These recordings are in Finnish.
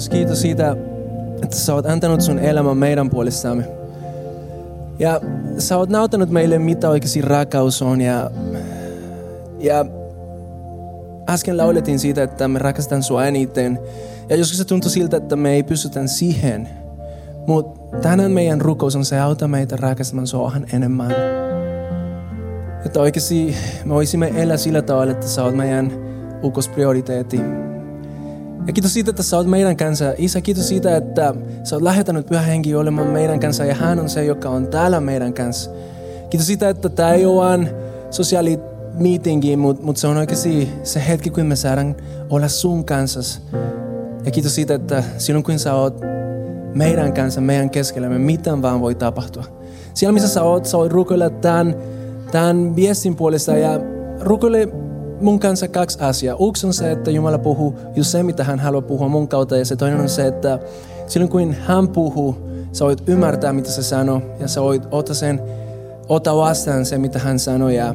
Jeesus, kiitos siitä, että sä oot antanut sun elämän meidän puolestamme. Ja sä oot näyttänyt meille, mitä oikeasti rakkaus on. Ja, ja äsken lauletin siitä, että me rakastetaan sua eniten. Ja joskus se tuntuu siltä, että me ei pystytä siihen. Mutta tänään meidän rukous on se, auta meitä rakastamaan sua enemmän. Että oikeasti me voisimme elää sillä tavalla, että sä oot meidän ukosprioriteetti. Ja kiitos siitä, että sä oot meidän kanssa. Isä, kiitos siitä, että sä oot lähetänyt pyhä henki olemaan meidän kanssa ja hän on se, joka on täällä meidän kanssa. Kiitos siitä, että tämä ei ole vain sosiaali meetingi, mutta mut se on oikeasti se hetki, kun me saadaan olla sun kanssa. Ja kiitos siitä, että silloin kun sä oot meidän kanssa, meidän keskellämme, mitään vaan voi tapahtua. Siellä missä sä oot, sä oot rukoilla tämän, tämän viestin puolesta ja rukoile mun kanssa kaksi asiaa. Yksi on se, että Jumala puhuu just se, mitä hän haluaa puhua mun kautta. Ja se toinen on se, että silloin kun hän puhuu, sä voit ymmärtää, mitä se sanoo. Ja sä voit ottaa sen, ota vastaan se, mitä hän sanoo. Ja,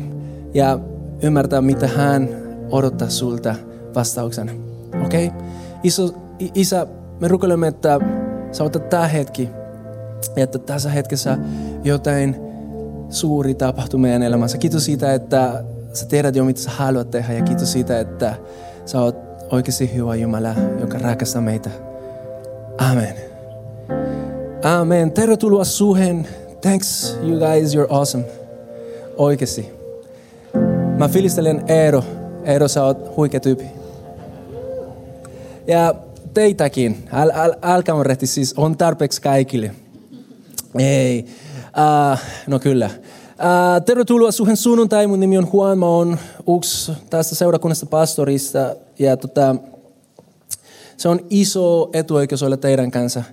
ja ymmärtää, mitä hän odottaa sulta vastauksena. Okei? Okay? Isä, me rukoilemme, että sä otat tämä hetki. Ja että tässä hetkessä jotain suuri tapahtuu meidän elämässä. Kiitos siitä, että Sä tiedät jo, mitä sä haluat tehdä ja kiitos siitä, että sä oot oikeasti hyvä Jumala, joka rakastaa meitä. Amen. Amen. Tervetuloa suhen. Thanks you guys, you're awesome. Oikeasti. Mä filistelen Eero. Eero, sä oot huikea tyyppi. Ja teitäkin. Äl, äl, älkää rehti, siis on tarpeeksi kaikille. Ei. Uh, no kyllä. Uh, tervetuloa suhen sunnuntai. Mun nimi on Juan. Mä oon yksi tästä seurakunnasta pastorista. Ja tota, se on iso etuoikeus olla teidän kanssa.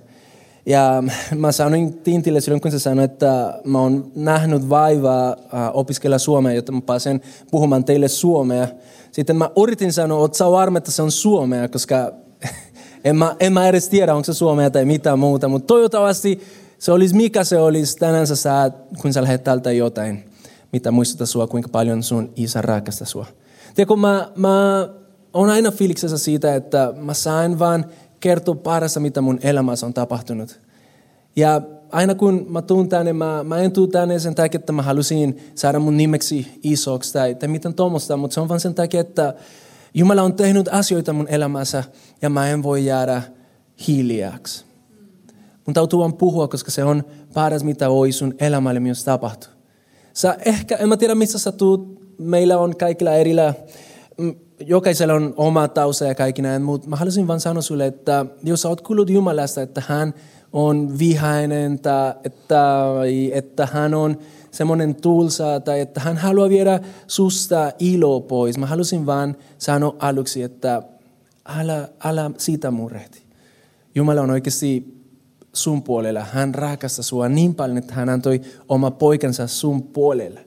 Ja mä sanoin Tintille silloin, kun se sanoi, että mä oon nähnyt vaivaa opiskella suomea, jotta mä pääsen puhumaan teille suomea. Sitten mä yritin sanoa, että sä varma, että se on suomea, koska en mä, en mä edes tiedä, onko se suomea tai mitään muuta. Mutta toivottavasti se olisi mikä se olisi, tänään sä saat, kun sä lähdet täältä jotain, mitä muistuttaa sua, kuinka paljon sun isä rakastaa sua. Tiedätkö, mä, mä oon aina fiiliksessä siitä, että mä saan vaan kertoa parasta, mitä mun elämässä on tapahtunut. Ja aina kun mä tuun tänne, mä, mä en tuu tänne sen takia, että mä halusin saada mun nimeksi isoksi tai, tai mitään tuommoista, mutta se on vaan sen takia, että Jumala on tehnyt asioita mun elämässä ja mä en voi jäädä hiljaaksi. Mun täytyy vaan puhua, koska se on paras, mitä voi sun elämälle myös tapahtuu. Sä ehkä, en mä tiedä missä sä tuut, meillä on kaikilla erillä, mm, jokaisella on oma tausta ja kaikki näin, mutta mä haluaisin vaan sanoa sulle, että jos sä oot kuullut Jumalasta, että hän on vihainen tai että, että hän on semmoinen tulsa tai että hän haluaa viedä susta ilo pois. Mä halusin vaan sanoa aluksi, että älä, älä siitä murehti. Jumala on oikeasti sun puolella. Hän rakastaa sua niin paljon, että hän antoi oma poikansa sun puolella.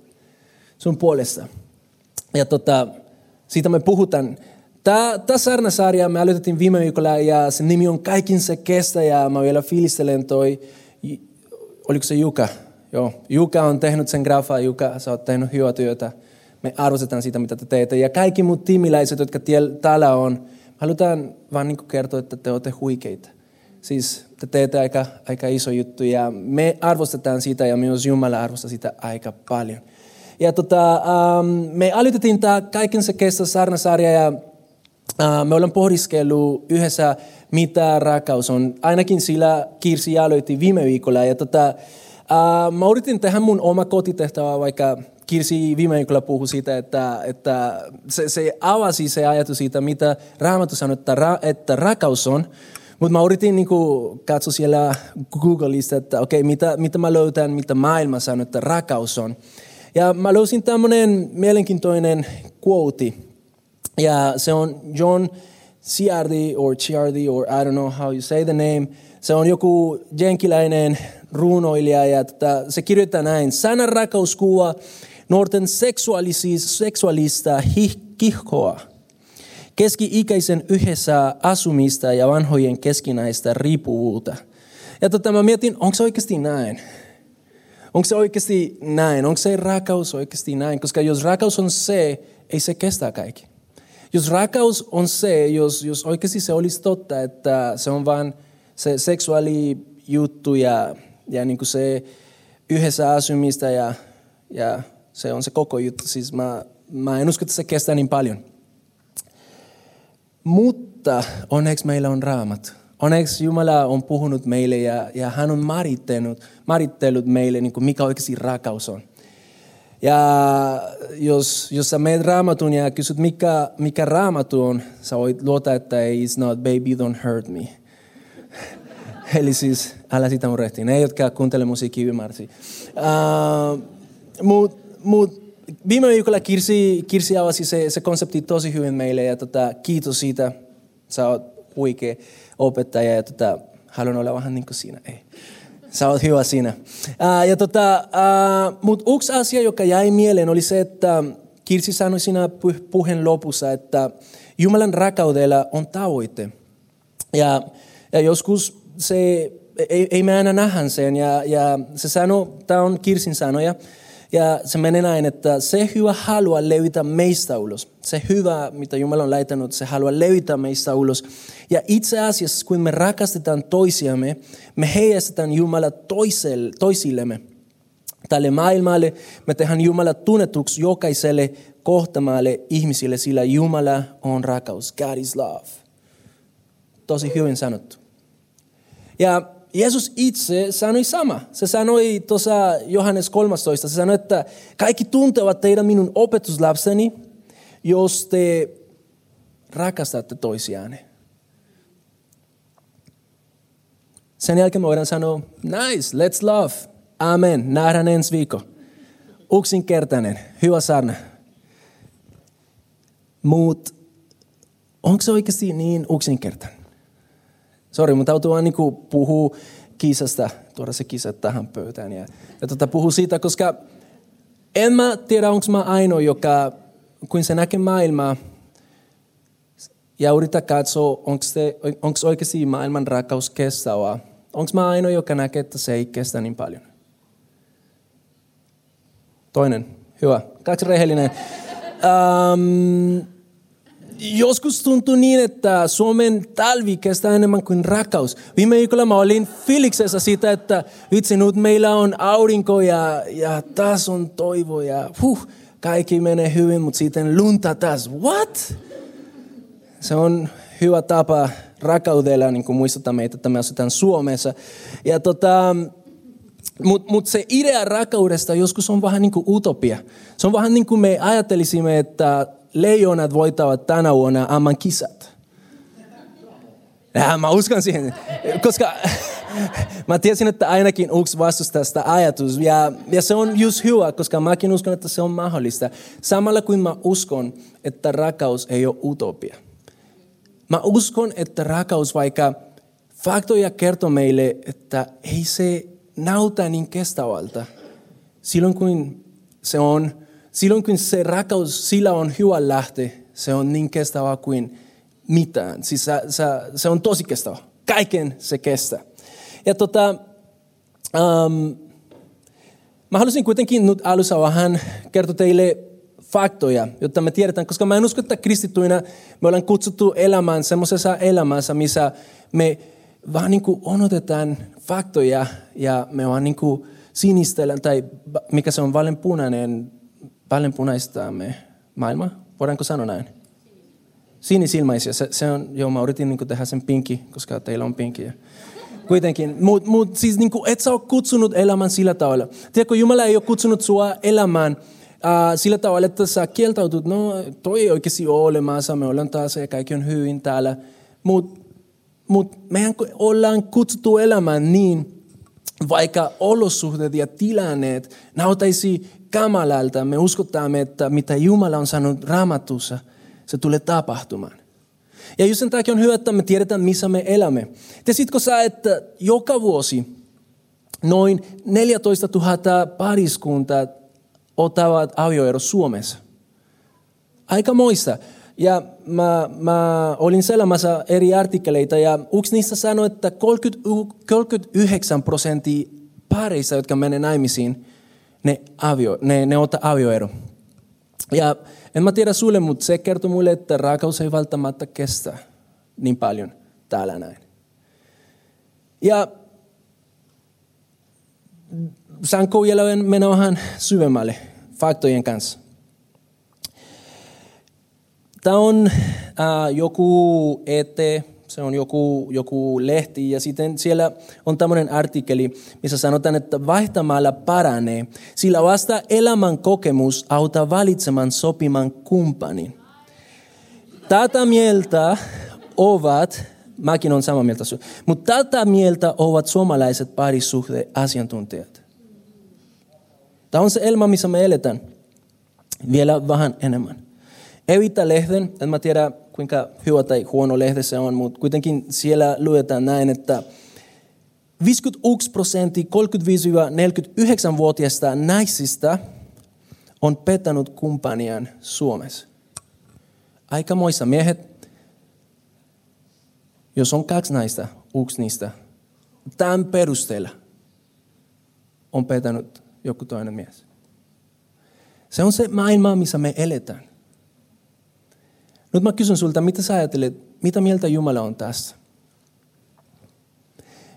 Sun puolesta. Ja tota, siitä me puhutaan. Tämä, sarnasarja me aloitettiin viime viikolla ja sen nimi on Kaikin se kestä ja mä vielä fiilistelen toi, oliko se Juka? Joo, Juka on tehnyt sen grafa, Juka, sä oot tehnyt hyvää työtä. Me arvostetaan sitä, mitä te teette. Ja kaikki muut tiimiläiset, jotka täällä on, halutaan vaan niin kertoa, että te olette huikeita. Siis te teette aika, aika iso juttu ja me arvostetaan sitä ja myös Jumala arvostaa sitä aika paljon. Ja tota, um, me aloitettiin tämä kaiken se kestä sarnasarja ja uh, me ollaan pohdiskellut yhdessä, mitä rakkaus on. Ainakin sillä Kirsi aloitti viime viikolla. Ja tota, uh, mä yritin tehdä mun oma kotitehtävä, vaikka Kirsi viime viikolla puhui siitä, että, että se, se avasi se ajatus siitä, mitä Raamattu sanoo, että, ra, että rakkaus on. Mutta mä yritin niin katsoa siellä Googlista, että okei, okay, mitä, mitä mä löytän, mitä maailma sanoo, että rakaus on. Ja mä löysin tämmöinen mielenkiintoinen quote. Ja se on John Ciardi or Ciardi or I don't know how you say the name. Se on joku jenkiläinen runoilija ja tota, se kirjoittaa näin. Sanan rakkauskuva nuorten seksuaalista kihkoa. Keski-ikäisen yhdessä asumista ja vanhojen keskinäistä riippuvuutta. Ja tota, mä mietin, onko se oikeasti näin? Onko se oikeasti näin? Onko se rakkaus oikeasti näin? Koska jos rakkaus on se, ei se kestä kaikki. Jos rakkaus on se, jos, jos oikeasti se olisi totta, että se on vain se seksuaalijuttu ja, ja niin kuin se yhdessä asumista ja, ja se on se koko juttu. Siis mä, mä en usko, että se kestää niin paljon. Mutta onneksi meillä on raamat. Onneksi Jumala on puhunut meille ja, ja hän on marittellut meille, niin kuin mikä oikeasti rakkaus on. Ja jos, jos sä meet raamatun ja kysyt, mikä, mikä raamatu on, sä voit luota, että it's not, baby, don't hurt me. Eli siis, älä sitä murehti. Ne, jotka kuuntele musiikkia, ymmärsi. Uh, Mutta mut, viime viikolla Kirsi, Kirsi avasi se, se konsepti tosi hyvin meille ja tota, kiitos siitä. Sä oot huikea opettaja ja tota, haluan olla vähän niin kuin siinä. Ei. Sä oot hyvä siinä. Uh, ja tota, uh, Mutta yksi asia, joka jäi mieleen, oli se, että Kirsi sanoi siinä puheen lopussa, että Jumalan rakkaudella on tavoite. Ja, ja joskus se, ei, ei me aina nähdä sen. Ja, ja se sanoi, tämä on Kirsin sanoja, ja se menee näin, että se hyvä haluaa löytää meistä ulos. Se hyvä, mitä Jumala on laittanut, se haluaa löytää meistä ulos. Ja itse asiassa, kun me rakastetaan toisiamme, me heijastetaan Jumala toiselle, toisillemme. Tälle maailmalle me tehdään Jumala tunnetuksi jokaiselle kohtamalle ihmisille, sillä Jumala on rakkaus. God is love. Tosi hyvin sanottu. Ja Jeesus itse sanoi sama. Se sanoi tuossa Johannes 13, se sanoi, että kaikki tuntevat teidän minun opetuslapseni, jos te rakastatte toisiaan. Sen jälkeen me voidaan sanoa, nice, let's love. Amen, nähdään ensi viikko. Yksinkertainen, hyvä sana. Mutta onko se oikeasti niin yksinkertainen? Sori, mutta täytyy vaan niin puhua kisasta, tuoda se kisa tähän pöytään. Ja, ja tota, puhua siitä, koska en mä tiedä, onko mä ainoa, joka, kun se näkee maailmaa, ja yrittää katsoa, onko oikeasti maailman rakkaus kestävää. Onko mä ainoa, joka näkee, että se ei kestä niin paljon? Toinen. Hyvä. Kaksi rehellinen. Um, joskus tuntuu niin, että Suomen talvi kestää enemmän kuin rakkaus. Viime viikolla mä olin Filiksessä siitä, että vitsi nyt meillä on aurinko ja, ja taas on toivo ja huh, kaikki menee hyvin, mutta sitten lunta taas. What? Se on hyvä tapa rakkaudella niin kuin muistuttaa meitä, että me asutaan Suomessa. Ja tota, mutta mut se idea rakkaudesta joskus on vähän niin kuin utopia. Se on vähän niin kuin me ajattelisimme, että leijonat voittavat tänä vuonna amman kisat. Ja mä uskon siihen, koska mä tiesin, että ainakin yksi vastustaa sitä ajatus. Ja, ja se on just hyvä, koska mäkin uskon, että se on mahdollista. Samalla kuin mä uskon, että rakkaus ei ole utopia. Mä uskon, että rakkaus, vaikka faktoja kertoo meille, että ei se näytä niin kestävältä. Silloin kun se on Silloin kun se rakkaus, sillä on hyvä lähte, se on niin kestävä kuin mitään. Siis se, se, se on tosi kestävä. Kaiken se kestää. Ja tota, um, mä haluaisin kuitenkin nyt alussa vähän kertoa teille faktoja, jotta me tiedetään, koska mä en usko, että kristittyinä me ollaan kutsuttu elämään semmoisessa elämässä, missä me vaan niin kuin odotetaan faktoja ja me vaan niin kuin sinistellään, tai mikä se on valenpunainen vaaleanpunaistamme maailma, voidaanko sanoa näin? Sinisilmäisiä, se, se on, joo mä yritin niin tehdä sen pinki, koska teillä on pinki. Kuitenkin, mutta mut, siis niin kuin, et sä ole kutsunut elämään sillä tavalla. Tiedätkö, Jumala ei ole kutsunut sua elämään uh, sillä tavalla, että sä kieltautut, no toi ei oikeasti ole olemassa, me ollaan taas ja kaikki on hyvin täällä. Mutta mut mehän ollaan kutsuttu elämään niin, vaikka olosuhteet ja tilanneet näyttäisi kamalalta, me uskotaan, että mitä Jumala on sanonut raamatussa, se tulee tapahtumaan. Ja just sen takia on hyvä, että me tiedetään, missä me elämme. Tiesitkö sä, että joka vuosi noin 14 000 pariskuntaa ottavat avioero Suomessa? Aika moissa. Ja mä, mä olin selämässä eri artikkeleita ja yksi niistä sanoi, että 30, 39 prosenttia pareissa, jotka menee naimisiin, ne, avio, ne, ne ottaa avioero. Ja en mä tiedä sulle, mutta se kertoo mulle, että rakaus ei välttämättä kestä niin paljon täällä näin. Ja saanko vielä mennä vähän syvemmälle faktojen kanssa. Tämä on äh, joku ete, se on joku, joku lehti ja sitten siellä on tämmöinen artikkeli, missä sanotaan, että vaihtamalla paranee, sillä vasta elämän kokemus auttaa valitsemaan sopiman kumppanin. Tätä mieltä ovat, mäkin on samaa mieltä, mutta tätä mieltä ovat suomalaiset parisuhdeasiantuntijat. Tämä on se elämä, missä me eletään. Vielä vähän enemmän. Evita-lehden, en mä tiedä kuinka hyvä tai huono lehde se on, mutta kuitenkin siellä luetaan näin, että 51 prosenttia 35-49-vuotiaista naisista on pettänyt kumppaniaan Suomessa. Aikamoissa miehet, jos on kaksi naista, yksi niistä, tämän perusteella on petänyt joku toinen mies. Se on se maailma, missä me eletään. Nyt mä kysyn sulta, mitä sä ajattelet, mitä mieltä Jumala on tässä?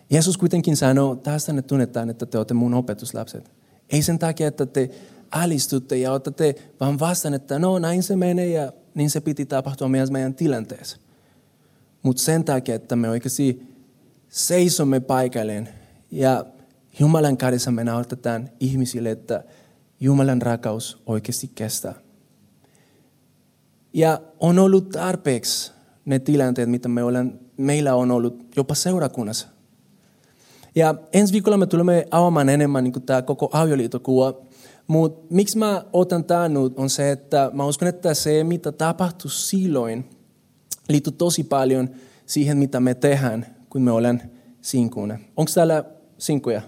Jeesus kuitenkin sanoo, tästä ne tunnetaan, että te olette mun opetuslapset. Ei sen takia, että te alistutte ja otatte vaan vastaan, että no näin se menee ja niin se piti tapahtua myös meidän tilanteessa. Mutta sen takia, että me oikeasti seisomme paikalleen ja Jumalan kädessä me nautetaan ihmisille, että Jumalan rakaus oikeasti kestää. Ja on ollut tarpeeksi ne tilanteet, mitä me olen, meillä on ollut jopa seurakunnassa. Ja ensi viikolla me tulemme avaamaan enemmän niin tämä koko avioliitokuva. Mutta miksi mä otan tämän nyt on se, että mä uskon, että se mitä tapahtui silloin liittyy tosi paljon siihen, mitä me tehdään, kun me olen sinkuina. Onko täällä sinkuja?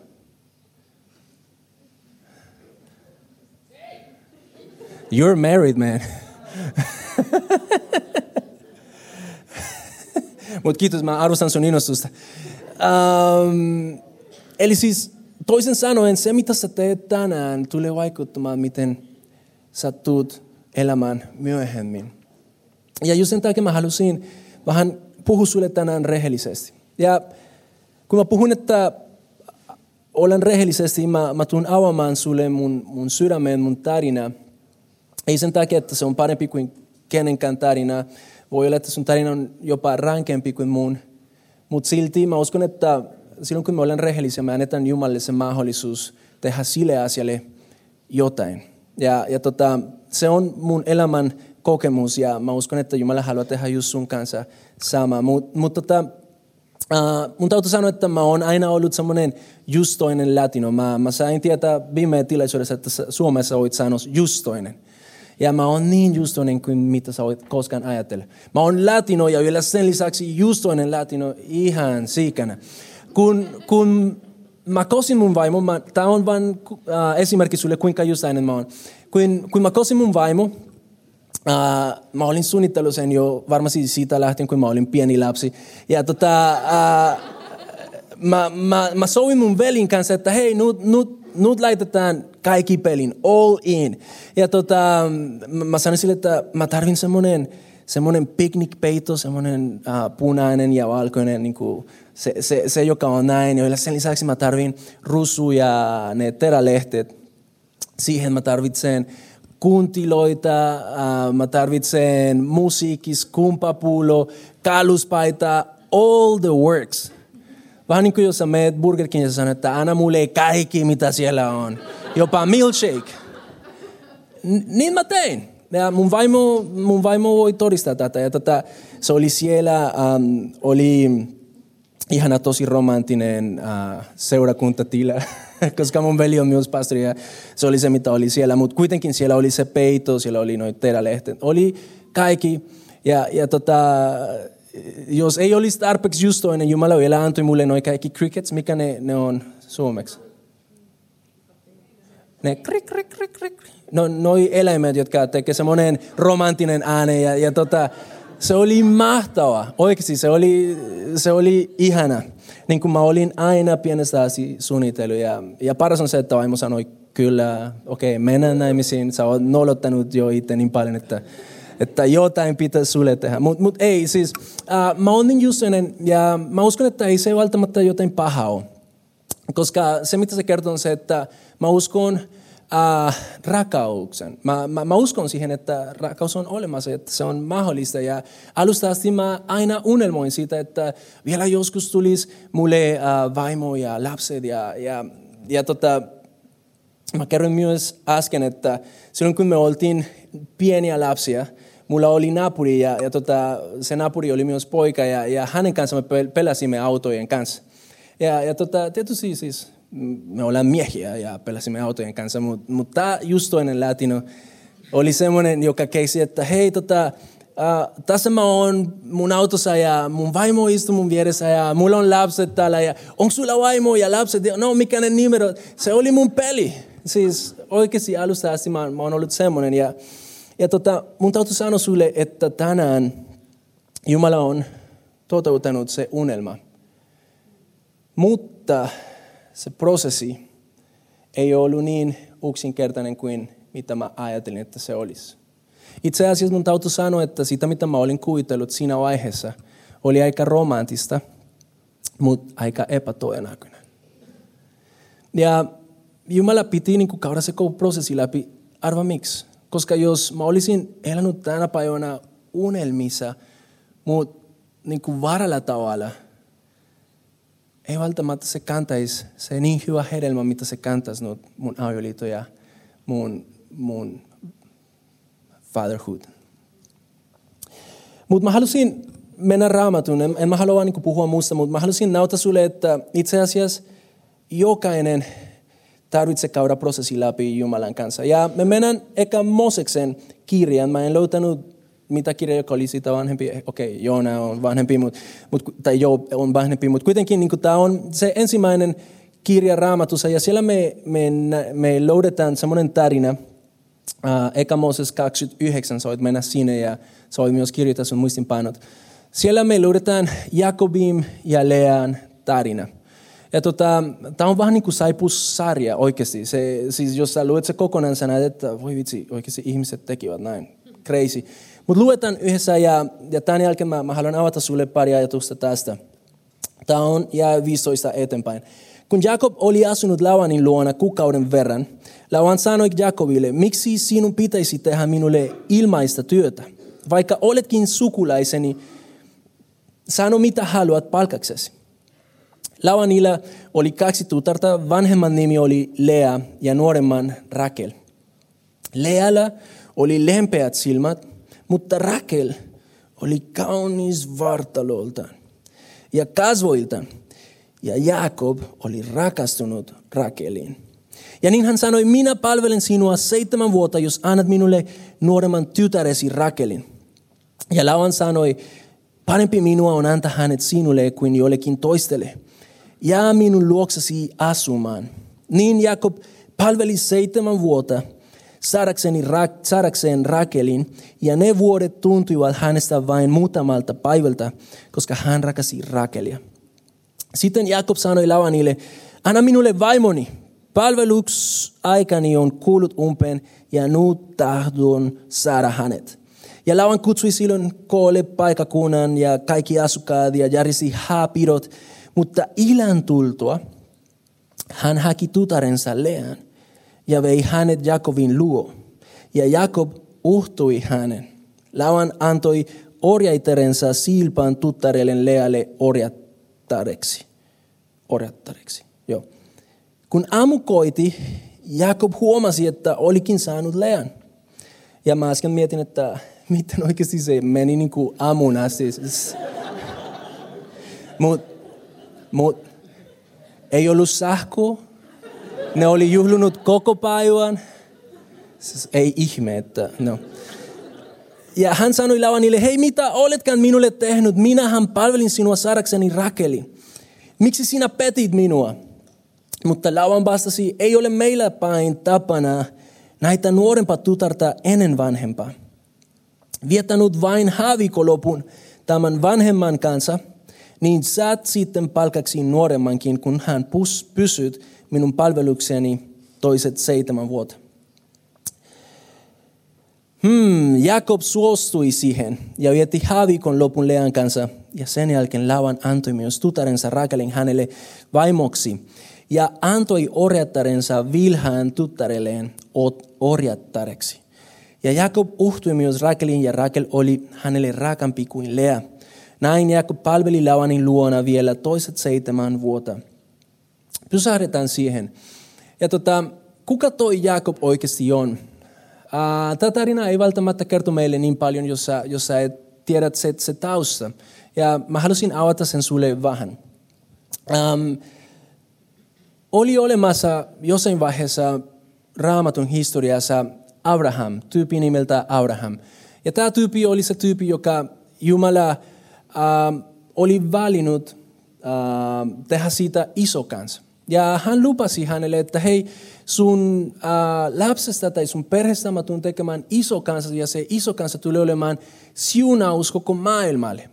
You're married, man. Mutta kiitos, mä arvostan sun innostusta. Um, eli siis toisen sanoen, se mitä sä teet tänään tulee vaikuttamaan, miten sä tuut elämään myöhemmin. Ja just sen takia mä halusin vähän puhua sulle tänään rehellisesti. Ja kun mä puhun, että olen rehellisesti, mä, mä tuun avaamaan sulle mun, mun sydämen, mun tarina. Ei sen takia, että se on parempi kuin kenenkään tarina. Voi olla, että sun tarina on jopa rankempi kuin mun. Mutta silti mä uskon, että silloin kun me olen rehellisiä, me annetaan Jumalalle se mahdollisuus tehdä sille asialle jotain. Ja, ja tota, se on mun elämän kokemus ja mä uskon, että Jumala haluaa tehdä just sun kanssa sama. Mutta mut tota, Uh, mun täytyy sanoa, että mä oon aina ollut semmoinen justoinen latino. Mä, mä sain tietää viime tilaisuudessa, että Suomessa oit sanoa justoinen. Ja mä oon niin justoinen kuin mitä sä olet koskaan ajatellut. Mä oon latino ja vielä sen lisäksi justoinen latino ihan siikänä. Kun, kun mä kosin mun vaimo, mä, tää on vain äh, esimerkki sulle kuinka justainen mä oon. Kun, kun mä kosin mun vaimo, äh, mä olin suunnitellut sen jo varmasti siitä lähtien, kun mä olin pieni lapsi. Ja tota, äh, mä, mä, mä sovin mun velin kanssa, että hei, nyt, nyt, nyt laitetaan kaikki pelin, all in. Ja tota, mä sanoin sille, että mä tarvin semmoinen semmoinen picnic-peito, semmoinen uh, punainen ja valkoinen, niin kuin se, se, se, joka on näin. Ja sen lisäksi mä tarvin rusu ja ne terälehteet. Siihen mä tarvitsen kuntiloita, uh, mä tarvitsen musiikis, kumpapulo, kaluspaita, all the works. Vähän niin kuin jos sä meet Burger King ja sanot, että anna mulle kaikki mitä siellä on. Jopa milkshake. N- niin mä tein. Ja mun vaimo, mun vaimo voi todistaa tätä. Ja tätä, se oli siellä, um, oli ihana tosi romanttinen uh, seurakuntatila, koska mun veli on myös pastori ja se oli se, mitä oli siellä. Mutta kuitenkin siellä oli se peito, siellä oli noita terälehteet, oli kaikki. Ja, ja tota, jos ei olisi tarpeeksi justoinen, Jumala vielä antoi mulle noin kaikki crickets, mikä ne, ne on suomeksi? Ne krik, krik, krik, krik. No, noi eläimet, jotka tekee semmoinen romanttinen ääne ja, ja tota, se oli mahtava. Oikeasti se oli, se oli ihana. Niin kuin mä olin aina pienestä asti suunnitellut. Ja, ja paras on se, että vaimo sanoi, kyllä, okei, okay, mennään naimisiin. Sä oot nolottanut jo itse niin paljon, että, että jotain pitää sulle tehdä. Mutta mut ei, siis äh, mä oon niin just ja mä uskon, että ei se välttämättä jotain pahaa ole. Koska se, mitä se kertoo, on se, että mä uskon, äh, rakauksen. Mä, mä, mä uskon siihen, että rakkaus on olemassa, että se on mahdollista. Ja alusta asti mä aina unelmoin siitä, että vielä joskus tulisi mulle äh, vaimo ja lapset. Ja, ja, ja tota, mä kerroin myös äsken, että silloin kun me oltiin pieniä lapsia, mulla oli naapuri ja, ja tota, se naapuri oli myös poika ja, ja hänen kanssa me pelasimme autojen kanssa. Ja, ja tota, tietysti siis me ollaan miehiä ja pelasimme autojen kanssa, mutta mut tämä just toinen latino oli semmoinen, joka keisi, että hei, tota, Uh, tässä mä oon mun autossa ja mun vaimo istuu mun vieressä ja mulla on lapset täällä ja onko sulla vaimo ja lapset? No mikä ne numero? Se oli mun peli. Siis oikeasti alusta asti mä, mä oon ollut semmoinen ja, ja tota, mun täytyy sanoa sulle, että tänään Jumala on toteuttanut se unelma. Mutta se prosessi ei ollut niin yksinkertainen kuin mitä mä ajattelin, että se olisi. Itse asiassa mun täytyy sanoa, että sitä mitä mä olin kuvitellut siinä vaiheessa oli aika romantista, mutta aika epätodennäköinen. Ja Jumala piti niin se koko prosessi läpi. Arva miksi? Koska jos mä olisin elänyt tänä päivänä unelmissa, mutta niin kuin varalla tavalla – ei välttämättä se kantaisi se niin hyvä hedelmä, mitä se kantaisi no, mun avioliitto ja mun, mun fatherhood. Mutta mä halusin mennä raamatun, en, en mä halua niin puhua muusta, mutta mä halusin näyttää sulle, että itse asiassa jokainen tarvitsee käydä prosessi läpi Jumalan kanssa. Ja me mennään eka Moseksen kirjan. Mä en löytänyt mitä kirja, joka oli sitä vanhempi, okei, okay, Joona on vanhempi, mut, mut, tai Job on vanhempi, mutta kuitenkin niin tämä on se ensimmäinen kirja raamatussa, ja siellä me, me, me löydetään semmoinen tarina, Uh, Eka Moses 29, sä voit mennä sinne ja sä voit myös kirjoittaa sun muistinpanot. Siellä me löydetään Jakobim ja Lean tarina. Ja tota, tämä on vähän niin kuin saipussarja oikeasti. Se, siis jos sä luet se kokonaan, sä näet, että voi vitsi, oikeasti ihmiset tekivät näin. Crazy. Mutta luetaan yhdessä ja, ja tämän jälkeen mä, mä haluan avata sulle pari ajatusta tästä. Tämä on ja 15 eteenpäin. Kun Jakob oli asunut Lavanin luona kuukauden verran, Lavan sanoi Jakobille, miksi sinun pitäisi tehdä minulle ilmaista työtä? Vaikka oletkin sukulaiseni, sano mitä haluat palkaksesi. Lavanilla oli kaksi tutarta, vanhemman nimi oli Lea ja nuoremman Rakel. Lealla oli lempeät silmät mutta Rakel oli kaunis vartaloltaan ja kasvoiltaan. Ja Jakob oli rakastunut Rakeliin. Ja niin hän sanoi, minä palvelen sinua seitsemän vuotta, jos annat minulle nuoremman tytäresi Rakelin. Ja Lauan sanoi, parempi minua on antaa hänet sinulle kuin jollekin toistelle. Jää minun luoksesi asumaan. Niin Jakob palveli seitsemän vuotta saadakseen, saadakseen Rakelin, ja ne vuodet tuntuivat hänestä vain muutamalta päivältä, koska hän rakasi Rakelia. Sitten Jakob sanoi Lavanille, anna minulle vaimoni, palveluks aikani on kuullut umpeen, ja nyt tahdon saada hänet. Ja Lavan kutsui silloin koolle paikakunnan ja kaikki asukkaat ja järjesti haapidot, mutta ilän tultua hän haki tutarensa Lean – ja vei hänet Jakobin luo. Ja Jakob uhtui hänen. Lavan antoi orjaiterensa Silpan tuttarellen Lealle orjattareksi. Orjattareksi, joo. Kun aamu koiti, Jakob huomasi, että olikin saanut Lean. Ja mä äsken mietin, että miten oikeasti se meni niin kuin aamuna. Siis. Mutta mut, ei ollut sähköä, ne oli juhlunut koko päivän. Siis ei ihme, että no. ja hän sanoi Lavanille, hei mitä oletkaan minulle tehnyt? Minähän palvelin sinua saadakseni Rakeli. Miksi sinä petit minua? Mutta Lavan vastasi, ei ole meillä päin tapana näitä nuorempaa tutarta ennen vanhempaa. Viettänyt vain haavikolopun tämän vanhemman kanssa, niin saat sitten palkaksi nuoremmankin, kun hän pysyt minun palvelukseni toiset seitsemän vuotta. Hmm, Jakob suostui siihen ja vietti haavikon lopun Lean kanssa ja sen jälkeen Lavan antoi myös tutarensa Rakelin hänelle vaimoksi ja antoi orjattarensa Vilhaan tuttarelleen orjattareksi. Ja Jakob uhtui myös Rakelin ja Rakel oli hänelle rakampi kuin Lea. Näin Jakob palveli Lavanin luona vielä toiset seitsemän vuotta. Pysähdetään siihen. Ja tota, kuka toi Jakob oikeasti on? Tämä tarina ei välttämättä kerto meille niin paljon, jos sä, jos sä et tiedät se, se tausta. Ja mä halusin avata sen sulle vähän. Um, oli olemassa jossain vaiheessa raamatun historiassa Abraham, tyyppi nimeltä Abraham. Ja tämä tyyppi oli se tyyppi, joka Jumala uh, oli valinnut uh, tehdä siitä iso kanssa. Ja hän lupasi hänelle, että hei, sun äh, lapsesta tai sun perheestä mä tuun tekemään iso kansa ja se iso kansa tulee olemaan siunaus koko maailmalle.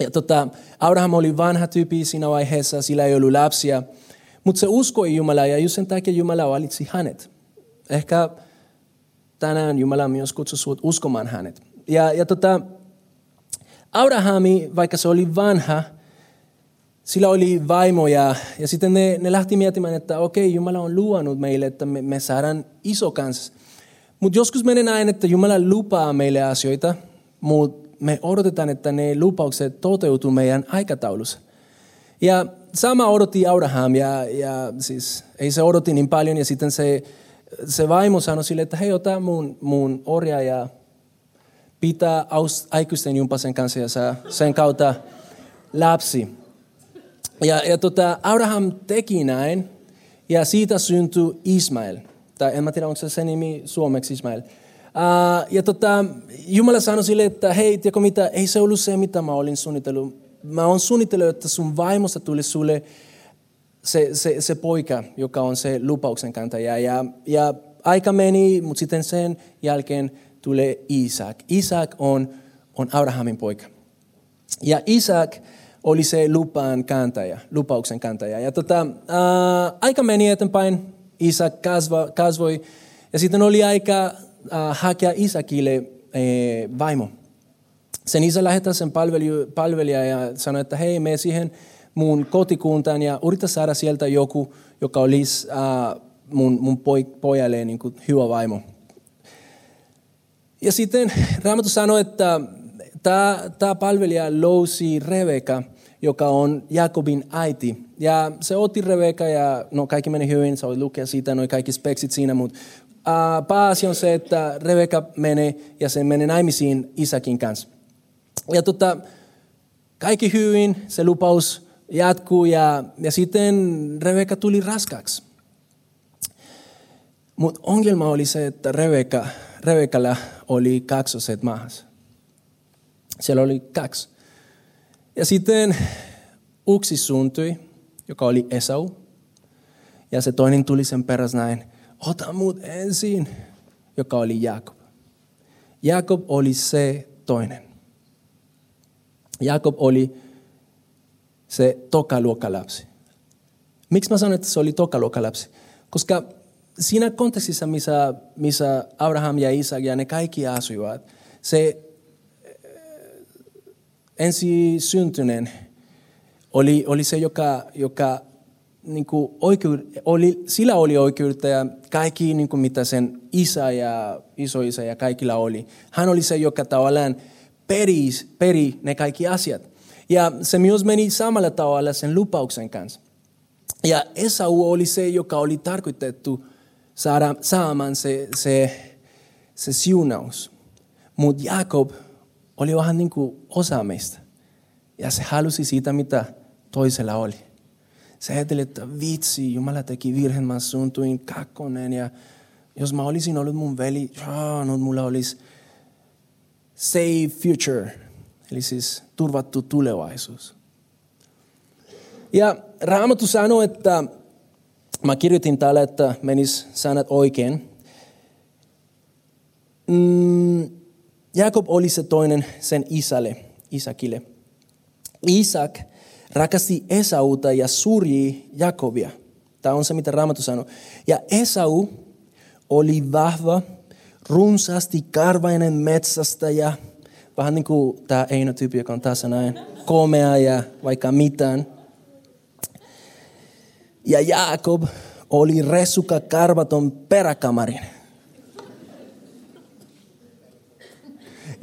Ja tota, Abraham oli vanha tyyppi siinä vaiheessa, sillä ei ollut lapsia, mutta se uskoi Jumalaa ja just sen takia Jumala valitsi hänet. Ehkä tänään Jumala myös kutsui uskomaan hänet. Ja, ja tota, Abrahami, vaikka se oli vanha, sillä oli vaimoja ja sitten ne, ne lähti miettimään, että okei, Jumala on luonut meille, että me, me saadaan iso kanssa. Mutta joskus menee näin, että Jumala lupaa meille asioita, mutta me odotetaan, että ne lupaukset toteutuu meidän aikataulussa. Ja sama odotti Abraham ja, ja siis ei se odotti niin paljon ja sitten se, se vaimo sanoi sille, että hei ota mun, mun orja ja pitää aikuisten jumpasen kanssa ja saa sen kautta lapsi. Ja, ja tota, Abraham teki näin, ja siitä syntyi Ismael. Tai en mä tiedä, onko se se nimi suomeksi Ismael. Uh, ja tota, Jumala sanoi sille, että hei, tiedätkö mitä, ei se ollut se, mitä mä olin suunnitellut. Mä oon suunnitellut, että sun vaimosta tuli sulle se, se, se poika, joka on se lupauksen kantaja. Ja, ja aika meni, mutta sitten sen jälkeen tulee Isaac. Isaac on, on Abrahamin poika. Ja Isaac oli se lupaan kantaja, lupauksen kantaja. Ja tota, ää, aika meni eteenpäin, isä kasva, kasvoi ja sitten oli aika ää, hakea Isakille ää, vaimo. Sen isä lähettää sen palvelija ja sanoi, että hei, mene siihen mun kotikuntaan ja yritä saada sieltä joku, joka olisi ää, mun, mun poi, pojalle niin hyvä vaimo. Ja sitten Raamattu sanoi, että tämä, tämä palvelija lousi Rebeka, joka on Jakobin äiti. Ja se otti Rebeka ja no kaikki meni hyvin, sä voit lukea siitä, noin kaikki speksit siinä, mutta uh, pääasia on se, että Rebeka menee ja se menee naimisiin Isakin kanssa. Ja tota, kaikki hyvin, se lupaus jatkuu ja, ja sitten Rebeka tuli raskaaksi. Mutta ongelma oli se, että Rebeka, Rebekalla oli kaksoset maassa. Siellä oli kaksi. Ja sitten uksi suuntui, joka oli Esau. Ja se toinen tuli sen perässä näin, ota mut ensin, joka oli Jakob. Jakob oli se toinen. Jakob oli se tokaluokkalapsi. Miksi mä sanon, että se oli tokaluokkalapsi? Koska siinä kontekstissa, missä, missä Abraham ja Isaac ja ne kaikki asuivat, se ensi syntyneen oli, oli se, joka, joka niin kuin oikeud, oli, sillä oli oikeutta ja kaikki, niin kuin mitä sen isä ja isoisä ja kaikilla oli. Hän oli se, joka tavallaan peri, peri ne kaikki asiat. Ja se myös meni samalla tavalla sen lupauksen kanssa. Ja Esau oli se, joka oli tarkoitettu saada, saamaan se, se, se siunaus. Mutta Jakob oli vähän niin kuin osa meistä. Ja se halusi siitä, mitä toisella oli. Se ajatteli, että vitsi, Jumala teki virheen, mä suuntuin kakkonen ja jos mä olisin ollut mun veli, joo, no mulla olisi save future, eli siis turvattu tulevaisuus. Ja Raamattu sanoo, että mä kirjoitin täällä, että menis sanat oikein. Mm, Jakob oli se toinen sen isälle, Isakille. Isak rakasti Esauta ja surji Jakobia. Tämä on se, mitä Raamattu sanoo. Ja Esau oli vahva, runsaasti karvainen metsästäjä, vähän niin kuin tämä Eino-tyyppi, joka on tässä näin, komea ja vaikka mitään. Ja Jaakob oli resuka karvaton peräkamarin.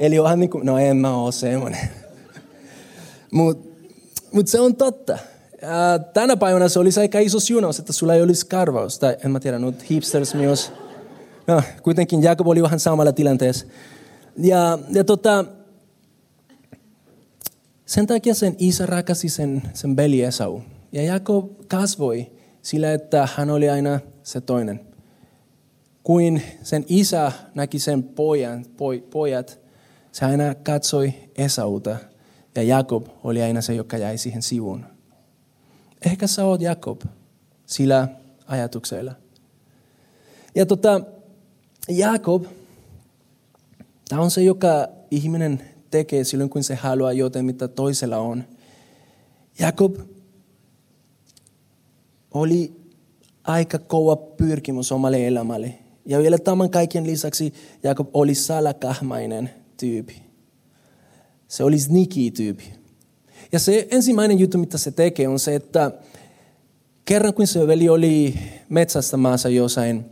Eli onhan niin kuin, no en mä ole semmoinen. Mutta mut se on totta. Tänä päivänä se olisi aika iso siunaus, että sulla ei olisi karvaus. Tai en mä tiedä, nyt hipsters myös. No, kuitenkin Jakob oli vähän samalla tilanteessa. Ja, ja tota, sen takia sen isä rakasi sen, sen veli Esau. Ja Jakob kasvoi sillä, että hän oli aina se toinen. Kuin sen isä näki sen pojan, poj, pojat, se aina katsoi Esauta ja Jakob oli aina se, joka jäi siihen sivuun. Ehkä sä oot Jakob sillä ajatuksella. Ja tota, Jakob, tämä on se, joka ihminen tekee silloin, kun se haluaa jotain, mitä toisella on. Jakob oli aika kova pyrkimys omalle elämälle. Ja vielä tämän kaiken lisäksi Jakob oli salakahmainen tyyppi. Se oli sneaky tyyppi. Ja se ensimmäinen juttu, mitä se tekee, on se, että kerran kun se veli oli metsästä maassa jossain,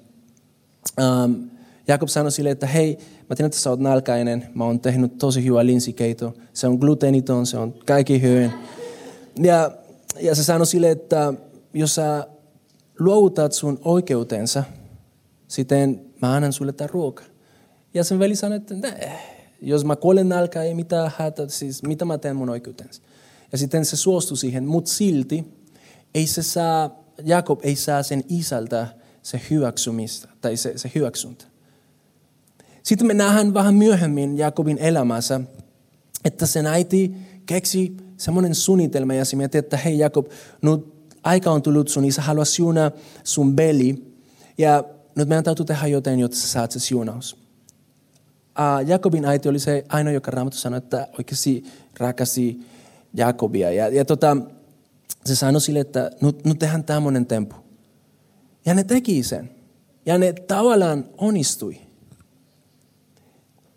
um, Jakob sanoi sille, että hei, mä tiedän, että sä oot nälkäinen, mä oon tehnyt tosi hyvä linsikeito, se on gluteeniton, se on kaikki hyvin. Ja, ja se sanoi sille, että jos sä luovutat sun oikeutensa, sitten mä annan sulle tämän ruoka. Ja sen veli sanoi, että jos mä kuolen nälkä, ei mitään hätä, siis mitä mä teen mun oikeutensa. Ja sitten se suostui siihen, mutta silti ei se saa, Jakob ei saa sen isältä se hyväksymistä, tai se, se hyväksyntä. Sitten me nähdään vähän myöhemmin Jakobin elämässä, että sen äiti keksi semmoinen suunnitelma ja se mietti, että hei Jakob, nyt aika on tullut sun isä haluaa siunaa sun beli ja nyt meidän täytyy tehdä jotain, jotta sä saat se siunaus. Uh, Jakobin äiti oli se ainoa, joka Raamattu sanoi, että oikeasti rakasi Jakobia. Ja, ja tota, se sanoi sille, että nyt, nyt tehdään tämmöinen tempu. Ja ne teki sen. Ja ne tavallaan onnistui.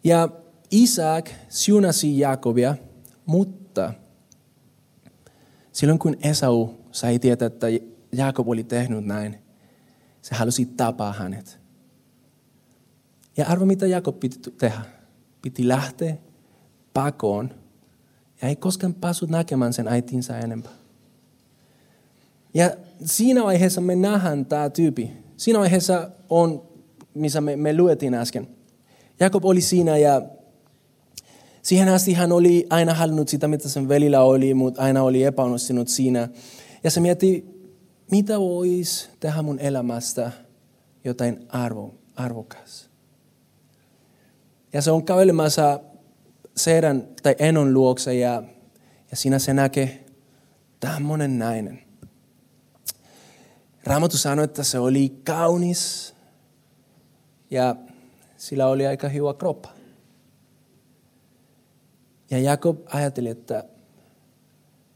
Ja Isaac siunasi Jakobia, mutta silloin kun Esau sai tietää, että Jakob oli tehnyt näin, se halusi tapaa hänet. Ja arvo mitä Jakob piti tehdä? Piti lähteä pakoon ja ei koskaan päässyt näkemään sen äitinsä enempää. Ja siinä vaiheessa me nähdään tämä tyypi. Siinä vaiheessa on, missä me, me luettiin äsken. Jakob oli siinä ja siihen asti hän oli aina halunnut sitä, mitä sen velillä oli, mutta aina oli epäonnistunut siinä. Ja se mietti, mitä voisi tehdä mun elämästä jotain arvo, arvokas. Ja se on kävelemässä Seeran tai Enon luokse ja, ja siinä se näkee tämmöinen nainen. Raamattu sanoi, että se oli kaunis ja sillä oli aika hyvä kroppa. Ja Jakob ajatteli, että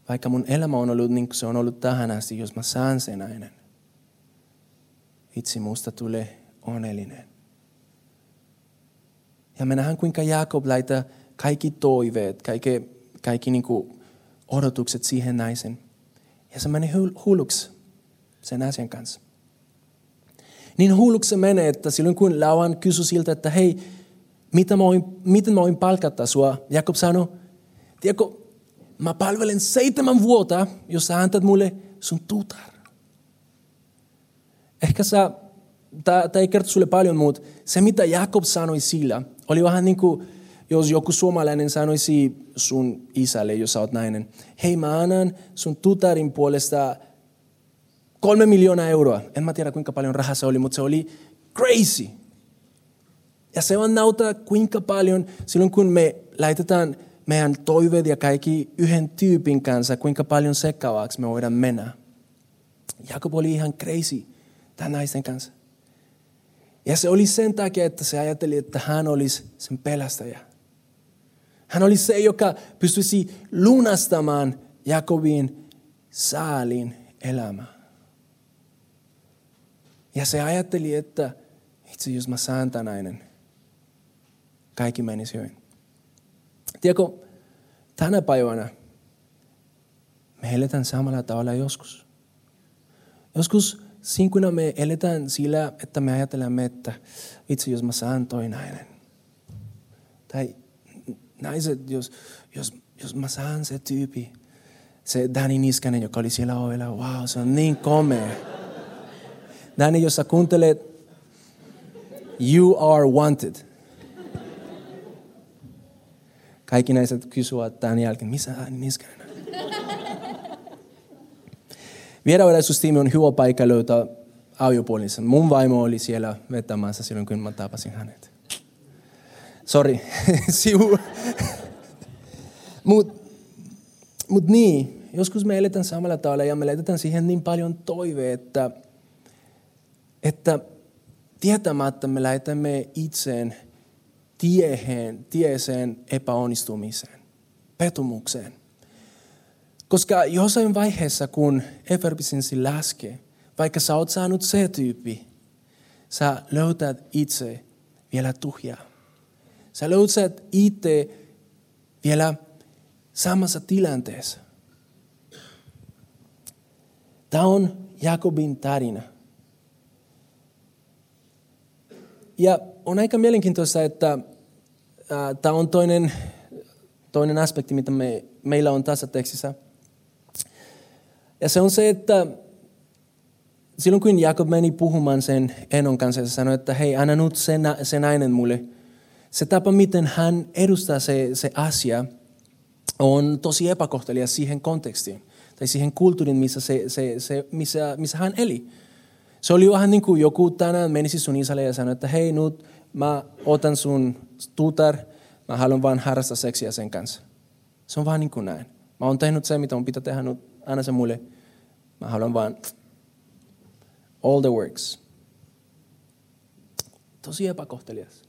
vaikka mun elämä on ollut niin kuin se on ollut tähän asti, jos mä saan sen nainen, itse musta tulee onnellinen. Ja me nähdään, kuinka Jakob laittaa kaikki toiveet, kaikki, kaikki niin kuin odotukset siihen naisen. Ja se menee hulluksi sen asian kanssa. Niin hulluksi se menee, että silloin kun Lauan kysyi siltä, että hei, mitä mä voin, miten mä voin palkata sua, Jakob sanoi, tiedätkö, mä palvelen seitsemän vuotta, jos sä antat mulle sun tutar. Ehkä sä, tämä ei kerto sulle paljon, mutta se mitä Jakob sanoi sillä, oli vähän niin kuin, jos joku suomalainen sanoisi sun isälle, jos sä oot nainen, hei mä annan sun tutarin puolesta kolme miljoonaa euroa. En mä tiedä kuinka paljon rahaa se oli, mutta se oli crazy. Ja se on nauta kuinka paljon silloin, kun me laitetaan meidän toiveet ja kaikki yhden tyypin kanssa, kuinka paljon sekavaksi me voidaan mennä. Jakob oli ihan crazy tämän naisten kanssa. Ja se oli sen takia, että se ajatteli, että hän olisi sen pelastaja. Hän oli se, joka pystyisi lunastamaan Jakobin säälin elämä. Ja se ajatteli, että itse jos mä saan nainen, kaikki menisi hyvin. Tiedätkö, tänä päivänä me eletään samalla tavalla joskus. Joskus sinkuna me eletään sillä, että me ajattelemme, että itse jos mä saan toi nainen. Tai naiset, jos, jos, jos mä saan se tyypi, se Dani Niskanen, joka oli siellä ovella, wow, se on niin komea. Dani, jos sä kuuntelet, you are wanted. Kaikki naiset kysyvät tämän jälkeen, missä Dani Niskanen on? Vieraanvaraisuustiimi on hyvä paikka löytää aviopuolissa. Mun vaimo oli siellä vetämässä silloin, kun mä tapasin hänet. Sori, sivu. Mutta mut niin, joskus me eletään samalla tavalla ja me laitetaan siihen niin paljon toiveita, että, että tietämättä me lähetämme itseen tiehen, tieseen epäonnistumiseen, petumukseen. Koska jossain vaiheessa, kun eferbisinsi laskee, vaikka sä oot saanut se tyyppi, sä löytät itse vielä tuhjaa. Sä löydät itse vielä samassa tilanteessa. Tämä on Jakobin tarina. Ja on aika mielenkiintoista, että tämä on toinen, toinen aspekti, mitä me, meillä on tässä tekstissä. Ja se on se, että silloin kun Jakob meni puhumaan sen Enon kanssa, ja sanoi, että hei, anna nyt se, se nainen mulle. Se tapa, miten hän edustaa se, se asia, on tosi epäkohtelia siihen kontekstiin tai siihen kulttuuriin, missä, se, se, se, missä, missä hän eli. Se oli vähän niin kuin joku tänään menisi sun isälle ja sanoi, että hei nyt mä otan sun tutar, mä haluan vaan harrastaa seksiä sen kanssa. Se on vaan niin kuin näin. Mä oon tehnyt se, mitä mun pitää tehdä nyt, anna se mulle. Mä haluan vaan all the works. Tosi epäkohtelias.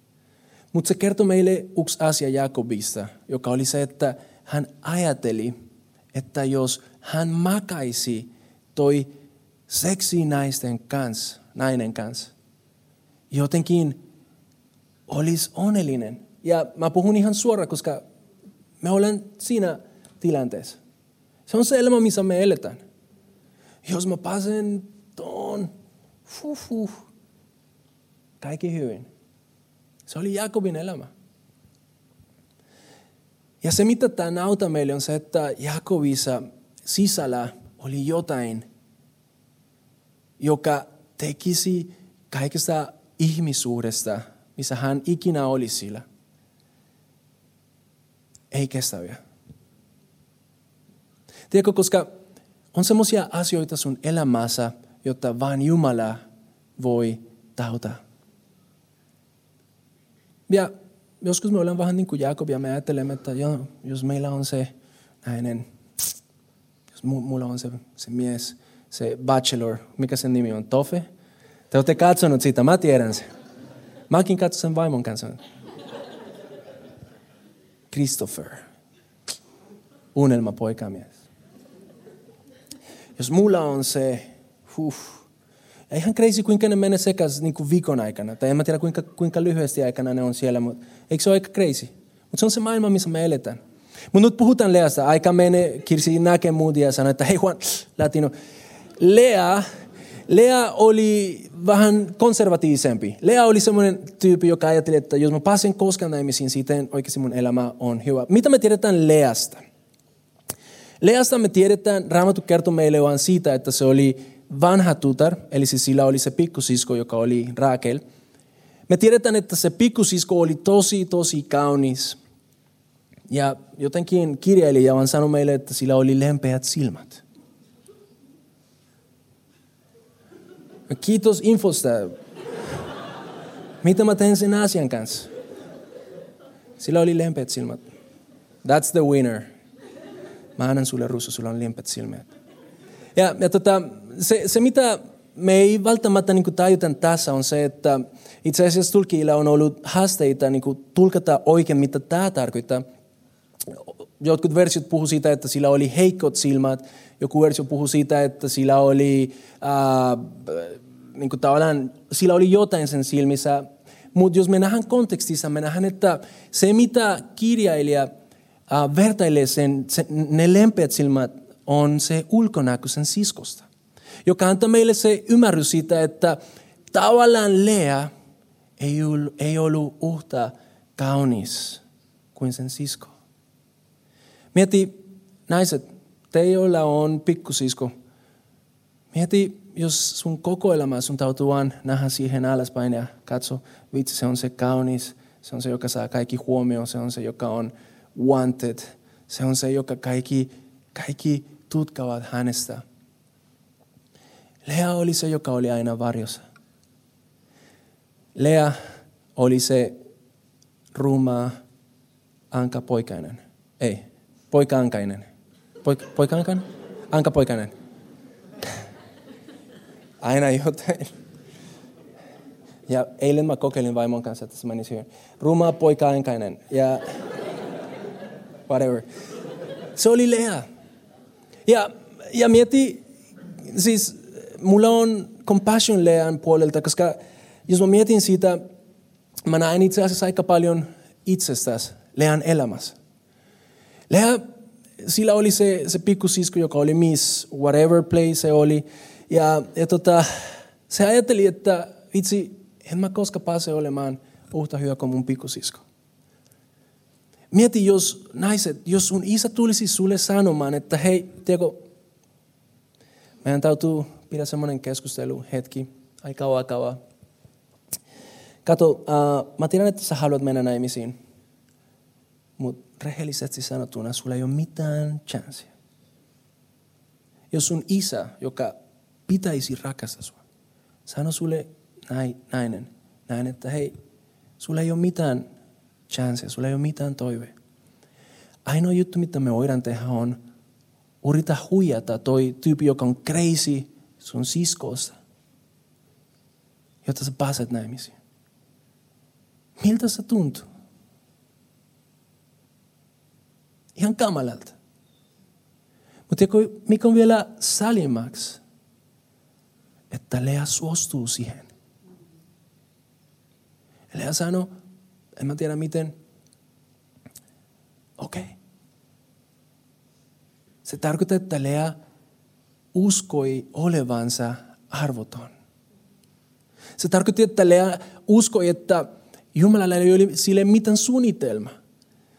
Mutta se kertoo meille yksi asia Jakobista, joka oli se, että hän ajatteli, että jos hän makaisi toi seksinaisten kanssa, nainen kanssa, jotenkin olisi onnellinen. Ja mä puhun ihan suoraan, koska me olen siinä tilanteessa. Se on se elämä, missä me eletään. Jos mä pääsen tuon, fuh, kaikki hyvin. Se oli Jakobin elämä. Ja se, mitä tämä auttaa meille, on se, että Jakobissa sisällä oli jotain, joka tekisi kaikesta ihmisuudesta, missä hän ikinä oli sillä, ei kestäviä. Tiedätkö, koska on semmoisia asioita sun elämässä, jotta vain Jumala voi tauta. Ja joskus me olemme vähän niin kuin Jakob ja me ajattelemme, että jo, jos meillä on se näinen, jos mulla on se, se mies, se bachelor, mikä sen nimi on, Tofe. Te olette katsonut sitä, mä tiedän sen. Mäkin katson sen vaimon kanssa. Christopher. Unelma poikamies. Jos mulla on se, huh, ja ihan crazy, kuinka ne menee sekaisin niin kuin viikon aikana. Tai en mä tiedä, kuinka, kuinka lyhyesti aikana ne on siellä, mutta eikö se ole aika crazy? Mutta se on se maailma, missä me eletään. Mutta nyt puhutaan Leasta. Aika menee, Kirsi näkee muut ja sanoo, että hei Juan, latino. Lea, Lea oli vähän konservatiivisempi. Lea oli semmoinen tyyppi, joka ajatteli, että jos mä pääsen koskaan naimisiin, sitten oikeasti mun elämä on hyvä. Mitä me tiedetään Leasta? Leasta me tiedetään, Raamattu kertoo meille vaan siitä, että se oli vanha tutar, eli siis sillä oli se pikkusisko, joka oli Rakel. Me tiedetään, että se pikkusisko oli tosi, tosi kaunis. Ja jotenkin kirjailija vaan sanoi meille, että sillä oli lempeät silmät. Kiitos infosta. Mitä mä teen sen asian kanssa? Sillä oli lempeät silmät. That's the winner. Mä annan sulle ruusu, sulla on lempeät silmät. Ja, ja tota, se, se, mitä me ei välttämättä niin tajuta tässä on se, että itse asiassa tulkilla on ollut haasteita niin tulkata oikein, mitä tämä tarkoittaa. Jotkut versiot puhuu siitä, että sillä oli heikot silmät. Joku versio puhuu siitä, että sillä oli, ää, niin kuin tavallaan, sillä oli jotain sen silmissä. Mutta jos me nähdään kontekstissa, me nähdään, että se mitä kirjailija ää, vertailee sen, sen, ne lempeät silmät on se ulkonäkö sen siskosta joka antaa meille se ymmärrys siitä, että tavallaan Lea ei ollut, ei ollut uhta kaunis kuin sen sisko. Mieti, naiset, te joilla on pikkusisko, mieti, jos sun koko elämä sun täytyy vaan nähdä siihen alaspäin ja katso, vitsi, se on se kaunis, se on se, joka saa kaikki huomioon, se on se, joka on wanted, se on se, joka kaikki, kaikki tutkavat hänestä – Lea oli se, joka oli aina varjossa. Lea oli se rumaa ankapoikainen. Ei, poikaankainen. Poika, poikaankainen? Ankapoikainen. Aina jotain. Ja eilen mä kokeilin vaimon kanssa, että se meni siihen. Rumaa poikaankainen. Ja whatever. Se oli Lea. Ja, ja mieti, siis mulla on compassion Lean puolelta, koska jos mä mietin siitä, mä näen itse asiassa aika paljon itsestäsi Lean elämässä. Lea, sillä oli se, se pikkusisko, joka oli miss whatever place se oli. Ja, ja tota, se ajatteli, että vitsi, en mä koska pääse olemaan uhta hyvä kuin mun pikkusisko. Mieti, jos naiset, jos sun isä tulisi sulle sanomaan, että hei, tiedätkö, meidän täytyy pidä semmoinen keskustelu hetki, aika kauan kauan. Kato, uh, mä tiedän, että sä haluat mennä naimisiin, mutta rehellisesti sanottuna sulla ei ole mitään chanssia. Jos sun isä, joka pitäisi rakastaa sua, sano sulle näin, nainen, näin, että hei, sulla ei ole mitään chanssia, sulla ei ole mitään toive. Ainoa juttu, mitä me voidaan tehdä on urita huijata toi tyyppi, joka on crazy, sun siskosta, jotta sä pääset naimisiin. Miltä se tuntuu? Ihan kamalalta. Mutta mikä on vielä salimmaksi, että Lea suostuu siihen. Lea sanoi, en mä tiedä miten, okei. Okay. Se tarkoittaa, että Lea uskoi olevansa arvoton. Se tarkoitti, että Lea uskoi, että Jumalalla ei ole sille mitään suunnitelma.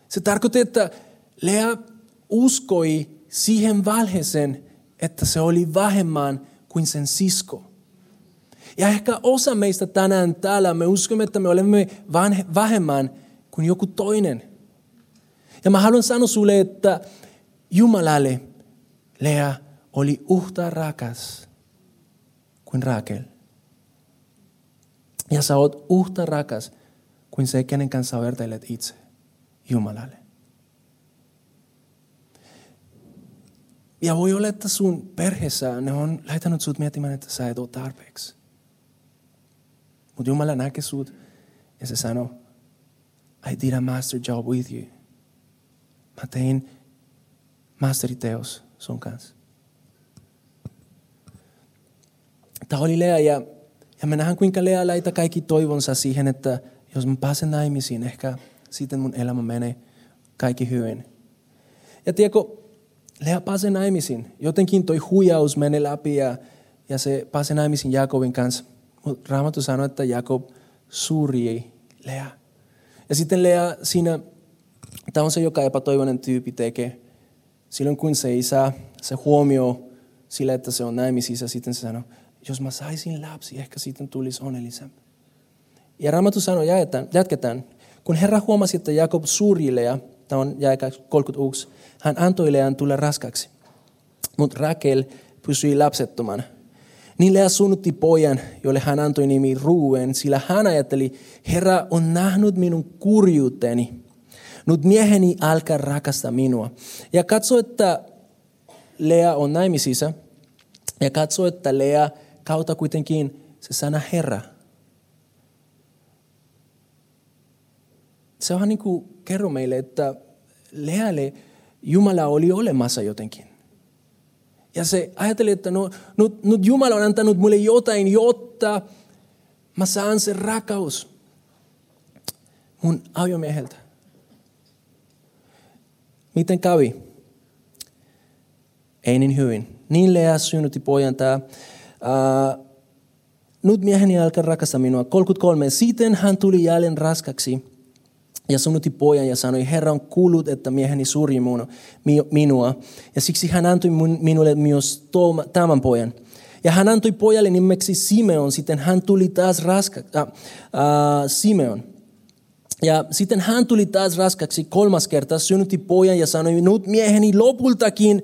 Se tarkoitti, että Lea uskoi siihen valheeseen, että se oli vähemmän kuin sen sisko. Ja ehkä osa meistä tänään täällä, me uskomme, että me olemme vähemmän kuin joku toinen. Ja mä haluan sanoa sulle, että Jumalalle, Lea, oli uhta rakas kuin Rakel. Ja sä oot uhta rakas kuin se, kenen kanssa vertailet itse Jumalalle. Ja voi olla, että sun perheessä ne on laittanut sut miettimään, että sä et ole tarpeeksi. Mutta Jumala näkee sut ja se sanoo, I did a master job with you. Mä tein masteriteos sun kanssa. Tämä oli Lea ja, ja me nähdään kuinka Lea laita kaikki toivonsa siihen, että jos mä pääsen naimisiin, ehkä sitten mun elämä menee kaikki hyvin. Ja tiedätkö, Lea pääsee naimisiin. Jotenkin toi huijaus menee läpi ja, ja se pääsee naimisiin Jakobin kanssa. Mutta Raamattu sanoi, että Jakob surjii Lea. Ja sitten Lea siinä, tämä on se, joka epätoivoinen tyyppi tekee. Silloin kun se saa se huomio sillä, että se on naimisissa, sitten se sanoo, jos mä saisin lapsi, ehkä siitä tulisi onnellisempi. Ja Raamattu sanoi, jatketaan. Kun Herra huomasi, että Jakob suuri Lea, tämä on jae 31, hän antoi Lean tulla raskaksi. Mutta Rakel pysyi lapsettomana. Niin Lea sunnutti pojan, jolle hän antoi nimi Ruuen, sillä hän ajatteli, Herra on nähnyt minun kurjuuteni. Nyt mieheni alkaa rakastaa minua. Ja katso, että Lea on naimisissa. Ja katso, että Lea kautta kuitenkin se sana Herra. Se on niin kuin kerro meille, että Lealle Jumala oli olemassa jotenkin. Ja se ajatteli, että no, nyt, nyt Jumala on antanut mulle jotain, jotta mä saan sen rakaus mun aviomieheltä. Miten kävi? Ei niin hyvin. Niin Lea synnytti pojan tämä. Uh, nyt mieheni alkaa rakastaa minua. 33. Sitten hän tuli jälleen raskaksi ja sunnutti pojan ja sanoi, Herra on kuullut, että mieheni suri minua. Ja siksi hän antoi minulle myös tämän pojan. Ja hän antoi pojalle nimeksi Simeon, sitten hän tuli taas raska, äh, äh, Simeon. Ja sitten hän tuli taas raskaksi kolmas kerta, synnytti pojan ja sanoi, nyt mieheni lopultakin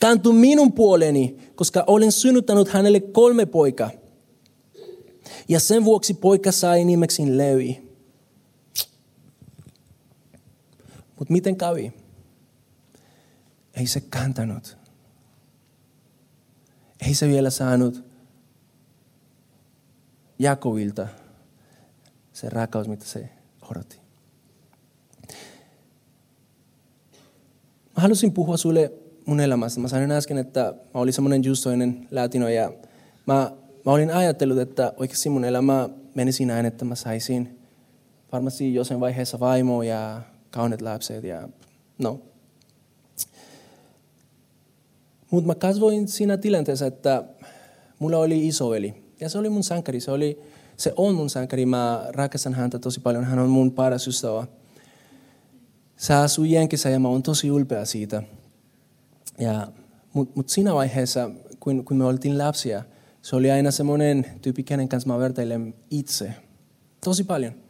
kantu minun puoleni, koska olen synnyttänyt hänelle kolme poikaa. Ja sen vuoksi poika sai nimeksi Levi. Mutta miten kävi? Ei se kantanut. Ei se vielä saanut Jakovilta se rakkaus, mitä se odotti. Mä halusin puhua sulle mun elämästä. Mä sanoin äsken, että mä olin semmoinen justoinen latino ja mä, mä olin ajatellut, että oikeasti mun elämä menisi näin, että mä saisin varmasti jossain vaiheessa vaimo ja kauneet lapset ja no. Mutta mä kasvoin siinä tilanteessa, että mulla oli isoveli. Ja se oli mun sankari. Se, oli, se on mun sankari. Mä rakastan häntä tosi paljon. Hän on mun paras ystävä. Se asuu Jenkissä ja mä oon tosi ylpeä siitä. Ja, Mutta mut siinä vaiheessa, kun, kun me oltiin lapsia, se oli aina semmoinen tyyppi, kenen kanssa mä vertailen itse. Tosi paljon.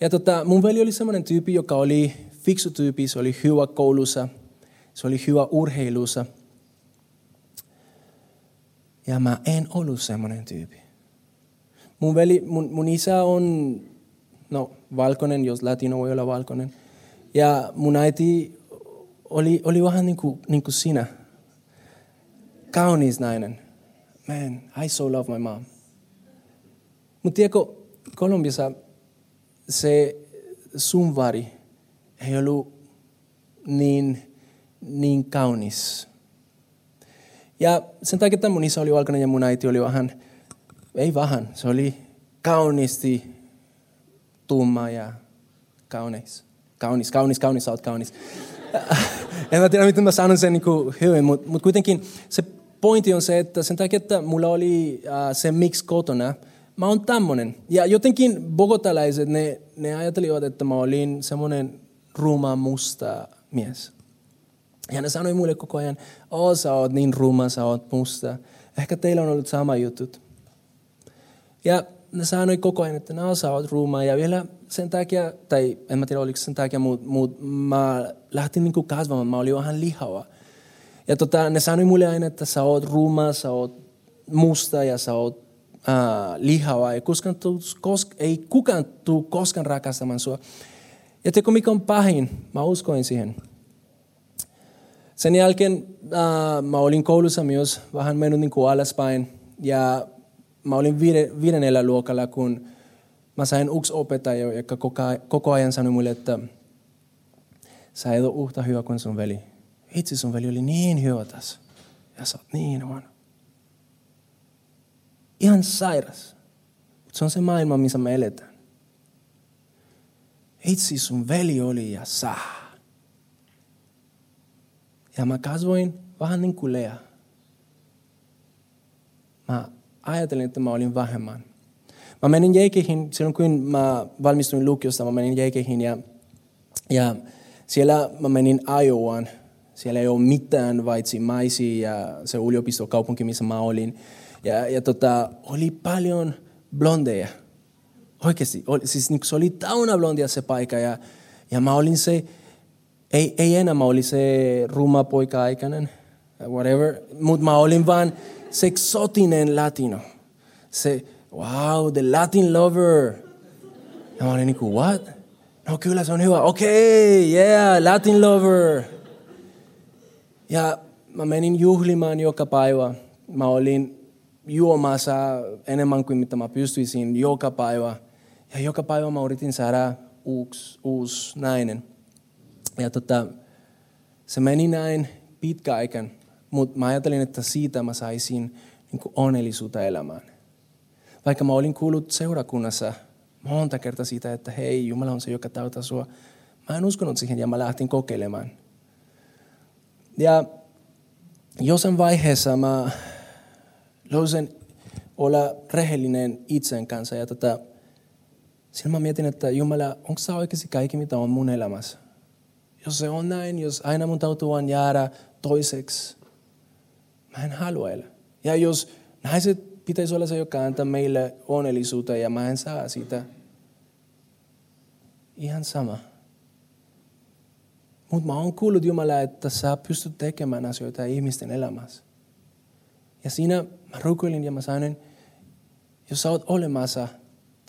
Ja tota, mun veli oli semmoinen tyyppi, joka oli fiksu tyyppi, se oli hyvä koulussa, se oli hyvä urheilussa. Ja mä en ollut semmoinen tyyppi. Mun, veli, mun, mun isä on, no, valkoinen, jos latino voi olla valkoinen. Ja mun äiti oli, oli vähän niin kuin, niin kuin sinä. Kaunis nainen. Man, I so love my mom. Mutta tiedätkö, Kolumbiassa se sun vari ei ollut niin, niin kaunis. Ja sen takia, että mun isä oli valkoinen ja mun äiti oli vähän, ei vähän, se oli kauniisti tumma ja kaunis. Kaunis, kaunis, kaunis, sä oot kaunis. en mä tiedä, miten mä sanon sen niin hyvin, mutta mut kuitenkin se pointti on se, että sen takia, että mulla oli uh, se mix kotona, mä oon tämmönen. Ja jotenkin bogotalaiset, ne, ne ajattelivat, että mä olin semmoinen ruma musta mies. Ja ne sanoi mulle koko ajan, oo sä oot niin ruma, sä oot musta. Ehkä teillä on ollut sama jutut. Ja ne sanoi koko ajan, että no sä oot ruma. Ja vielä sen takia, tai en mä tiedä oliko sen takia, mutta mut, mä lähtin niinku kasvamaan, mä olin vähän lihava. Ja tota, ne sanoi mulle aina, että sä oot ruma, sä oot musta ja sä oot lihava. Ei, tuu, kos, ei kukaan tule koskaan rakastamaan sua. Ja teko mikä on pahin? Mä uskoin siihen. Sen jälkeen äh, mä olin koulussa myös vähän mennyt niin kuin alaspäin. Ja mä olin viide, viidennellä luokalla, kun mä sain yksi opettaja, joka koko, koko ajan sanoi mulle, että sä et ole yhtä hyvä kuin sun veli. Itse sun veli oli niin hyvä tässä. Ja sä oot niin huono. Ihan sairas. Se on se maailma, missä me eletään. Itse sun veli oli ja saa. Ja mä kasvoin vähän niin kuin Lea. Mä ajattelin, että mä olin vähemmän. Mä menin Jeikehin, silloin kun mä valmistuin lukiosta, mä menin Jeikehin ja, ja siellä mä menin Iowaan. Siellä ei ole mitään vaitsi maisia ja se yliopistokaupunki, missä mä olin. Ja, ja tota, oli paljon blondeja. Oikeasti, oli, siis niin se oli täynnä blondia se paikka ja, ja mä olin se, ei, ei enää mä olin se ruma poika aikainen, whatever, mutta mä olin vaan Se eksotinen latino. Se, wow, the Latin lover. Ja mä olin niinku, what? No kyllä se on hyvä. Okei, okay, yeah, Latin lover. Ja mä menin juhlimaan joka päivä. Mä olin juomassa enemmän kuin mitä mä pystyisin joka päivä. Ja joka päivä mä yritin saada uusi, uusi nainen. Ja tota, se meni näin pitkä aikaan, mutta mä ajattelin, että siitä mä saisin niin onnellisuutta elämään. Vaikka mä olin kuullut seurakunnassa monta kertaa siitä, että hei, Jumala on se, joka täyttää sua. Mä en uskonut siihen ja mä lähtin kokeilemaan. Ja jossain vaiheessa mä löysin olla rehellinen itsen kanssa ja tota, silloin mä mietin, että Jumala, onko sä oikeasti kaikki, mitä on mun elämässä? Jos se on näin, jos aina mun täytyy vaan jäädä toiseksi, mä en halua elää. Ja jos naiset pitäisi olla se, joka antaa meille onnellisuutta ja mä en saa sitä, ihan sama. Mutta mä oon kuullut Jumala, että sä pystyt tekemään asioita ihmisten elämässä. Ja siinä mä rukoilin ja mä sanoin, jos sä oot olemassa,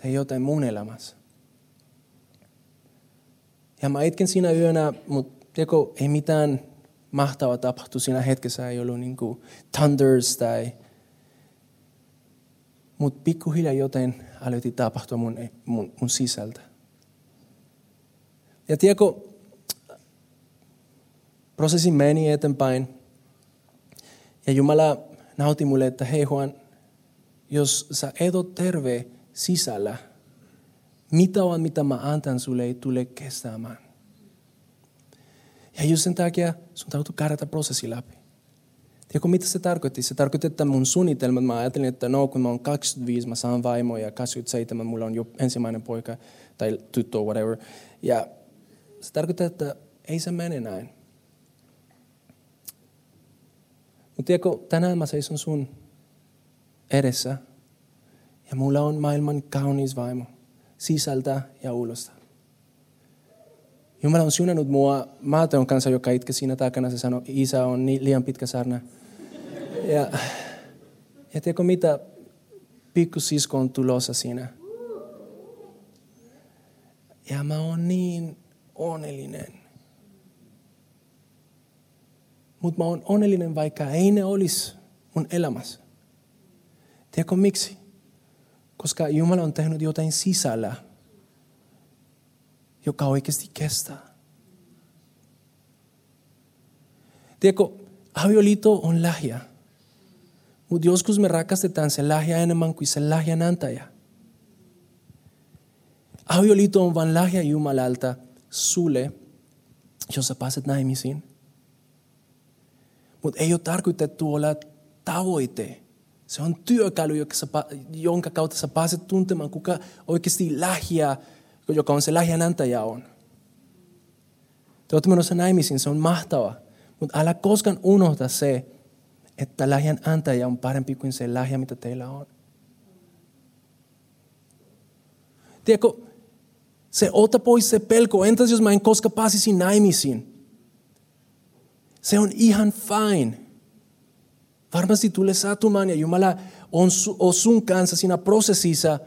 tee jotain mun elämässä. Ja mä itken siinä yönä, mutta teko, ei mitään mahtavaa tapahtu siinä hetkessä, ei ollut niin kuin thunders tai... Mutta pikkuhiljaa jotain aloitti tapahtua mun, mun, mun sisältä. Ja tiedätkö, prosessi meni eteenpäin. Ja Jumala nauti mulle, että hei Juan, jos sä et ole terve sisällä, mitä on, mitä mä antan sulle, ei tule kestämään. Ja just sen takia sun täytyy käydä prosessi läpi. Tiedätkö, mitä se tarkoitti? Se tarkoitti, että mun suunnitelmat, mä ajattelin, että no, kun mä oon 25, mä saan vaimo ja 27, mulla on jo ensimmäinen poika tai tyttö, whatever. Ja se tarkoittaa, että ei se mene näin. Mutta tiedätkö, tänään mä seison sun edessä ja mulla on maailman kaunis vaimo sisältä ja ulosta. Jumala on siunannut mua Maateon kanssa, joka itke siinä takana. Se sanoi, isä on niin liian pitkä sarna. Ja, ja tiedätkö mitä? Pikkusisko on tulossa siinä. Ja mä oon niin onnellinen. Mutta mä oon onnellinen, vaikka ei ne olisi mun elämässä. Tiedätkö miksi? Koska Jumala on tehnyt jotain sisällä, joka oikeasti kestää. Tiedätkö, avioliitto on lahja. Mutta joskus me rakastetaan se lahja enemmän kuin se lahjan antaja. Avioliitto on vain lahja Jumalalta sulle, jos sä pääset naimisiin. Mutta ei ole tarkoitettu olla tavoite. Se on työkalu, jonka kautta sä pääset tuntemaan, kuka oikeasti lähiä, joka on se lähiän antaja on. Te olette menossa naimisiin, se on mahtava. Mutta älä koskaan unohda se, että lähiän antaja on parempi kuin se lähiä, mitä teillä on. Tiedätkö, se ota pois se pelko. Entäs jos mä en koska pääsisin naimisiin? Se on ihan fine. Varmasti tulee satumaan ja Jumala on, on sun kanssa siinä prosessissa,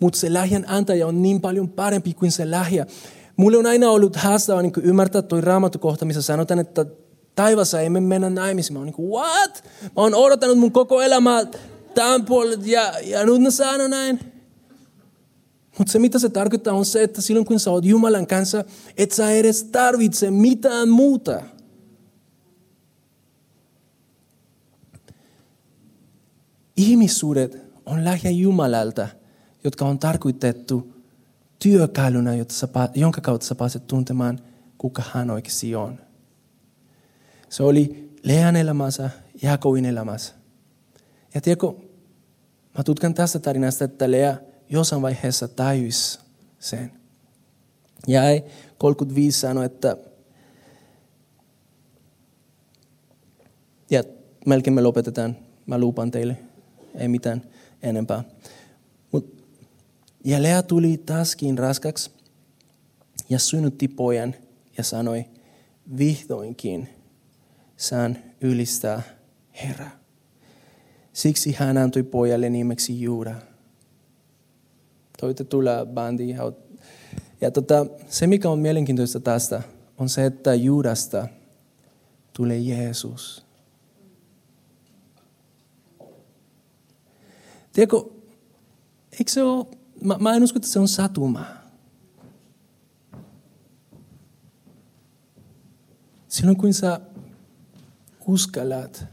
mutta se lähjän antaja on niin paljon parempi kuin se lähjä. Mulle on aina ollut haastava niin ymmärtää toi raamatukohta, missä sanotaan, että taivassa ei me mennä naimisiin. Mä oon niin kuin, what? Mä oon odottanut mun koko elämää tämän puolelle ja, ja nyt ne sanoo näin. Mutta se mitä se tarkoittaa on se, että silloin kun sä oot Jumalan kanssa, et sä edes tarvitse mitään muuta. Ihmissuudet on lähiä Jumalalta, jotka on tarkoitettu työkaluna, jonka kautta sä pääset tuntemaan, kuka hän oikeasti on. Se oli Lean elämässä, Jaakobin elämässä. Ja tiedätkö, mä tutkan tästä tarinasta, että Lea jossain vaiheessa tajus sen. Ja 35 sanoi, että ja melkein me lopetetaan, mä lupaan teille, ei mitään enempää. Mut, ja Lea tuli taaskin raskaksi ja synnytti pojan ja sanoi, vihdoinkin saan ylistää Herra. Siksi hän antoi pojalle nimeksi Juuda. Toivotte tulla bandi. Ja tota, se, mikä on mielenkiintoista tästä, on se, että Juudasta tulee Jeesus. Tiedätkö, eikö se ole, mä, mä en usko, että se on satuma. Silloin kun sä uskallat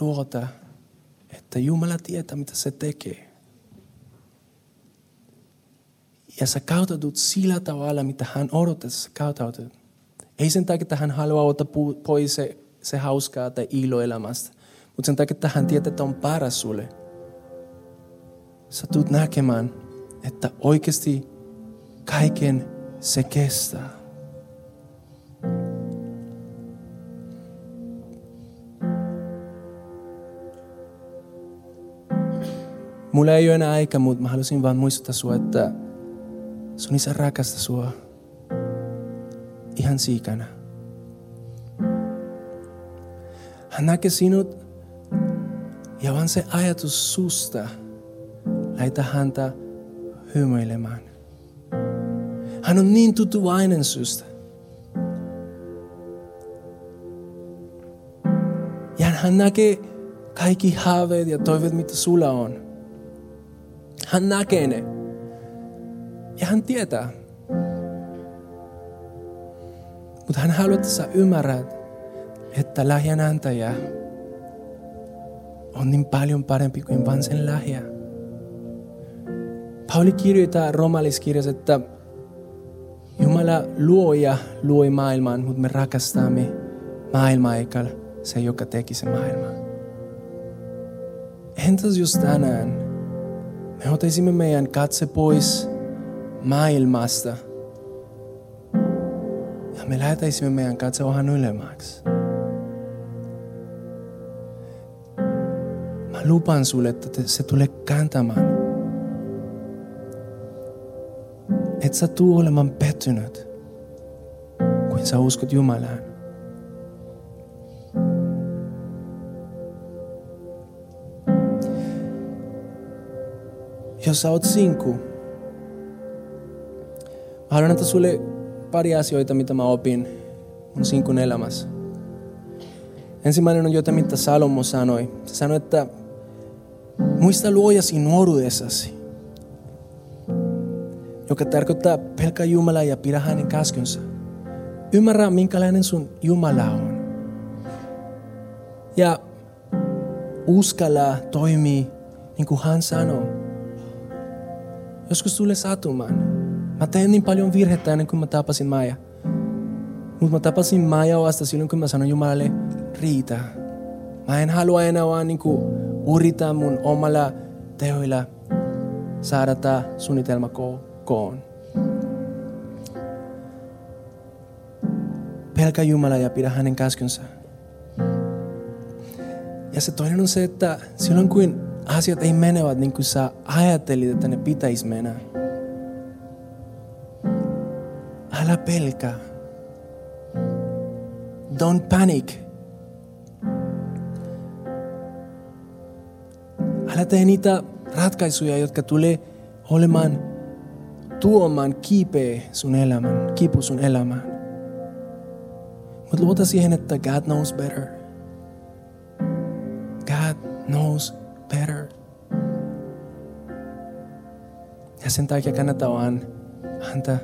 luota, että Jumala tietää, mitä se tekee. Ja sä kautaudut sillä tavalla, mitä hän odottaa, sä kautaudut. Ei sen takia, että hän haluaa ottaa pois se, se hauskaa tai ilo elämästä, mutta sen takia, että hän tietää, että on paras sulle. Sä tulet näkemään, että oikeasti kaiken se kestää. Mulla ei ole enää aika, mutta mä halusin vaan muistuttaa sua, että sun isä rakastaa sua ihan siikana. Hän näkee sinut ja vaan se ajatus susta laita häntä hymyilemään. Hän on niin tutuainen susta. Ja hän näkee kaikki haaveet ja toiveet, mitä sulla on. Hän näkee ne. Ja hän tietää. Mutta hän haluaa, että sä ymmärrät, että lähjän antaja on niin paljon parempi kuin vain sen lähiä. Pauli kirjoittaa romaliskirjassa, että Jumala luo ja luoi maailman, mutta me rakastamme maailmaa eikä se, joka teki se maailma. Entäs jos tänään me otaisimme meidän katse pois maailmasta ja me lähetäisimme meidän katse vähän ylemmäksi. Mä lupan sulle, että se tulee kantamaan. Et sä tuu olemaan pettynyt, kun sä uskot Jumalaan. Jos sä oot sinku, mä haluan antaa sulle pari asioita, mitä mä opin mun sinkun elämässä. Ensimmäinen on jotain, mitä Salomo sanoi. Se sanoi, että muista luojasi nuoruudessasi, joka tarkoittaa pelkää Jumalaa ja pidä hänen käskynsä. Ymmärrä, minkälainen sun Jumala on. Ja uskalla toimii niin kuin hän sanoo. Joskus tulee satumaan. Mä tein niin paljon virhettä ennen kuin mä tapasin Maja. Mutta mä tapasin Maja vasta silloin, kun mä sanoin Jumalalle, riitä. Mä en halua enää vaan niinku urita mun omalla tehoilla saada tämä suunnitelma koon. Pelkä Jumala ja pidä hänen käskynsä. Ja se toinen on se, että silloin kun asiat ei menevät niin kuin sä ajattelit, että ne pitäisi mennä. Älä pelkää. Don't panic. Älä tee niitä ratkaisuja, jotka tulee olemaan tuomaan kipeä sun elämän, kipu sun elämään. Mutta luota siihen, että God knows better. God knows better. Ja sen takia kannattaa vaan antaa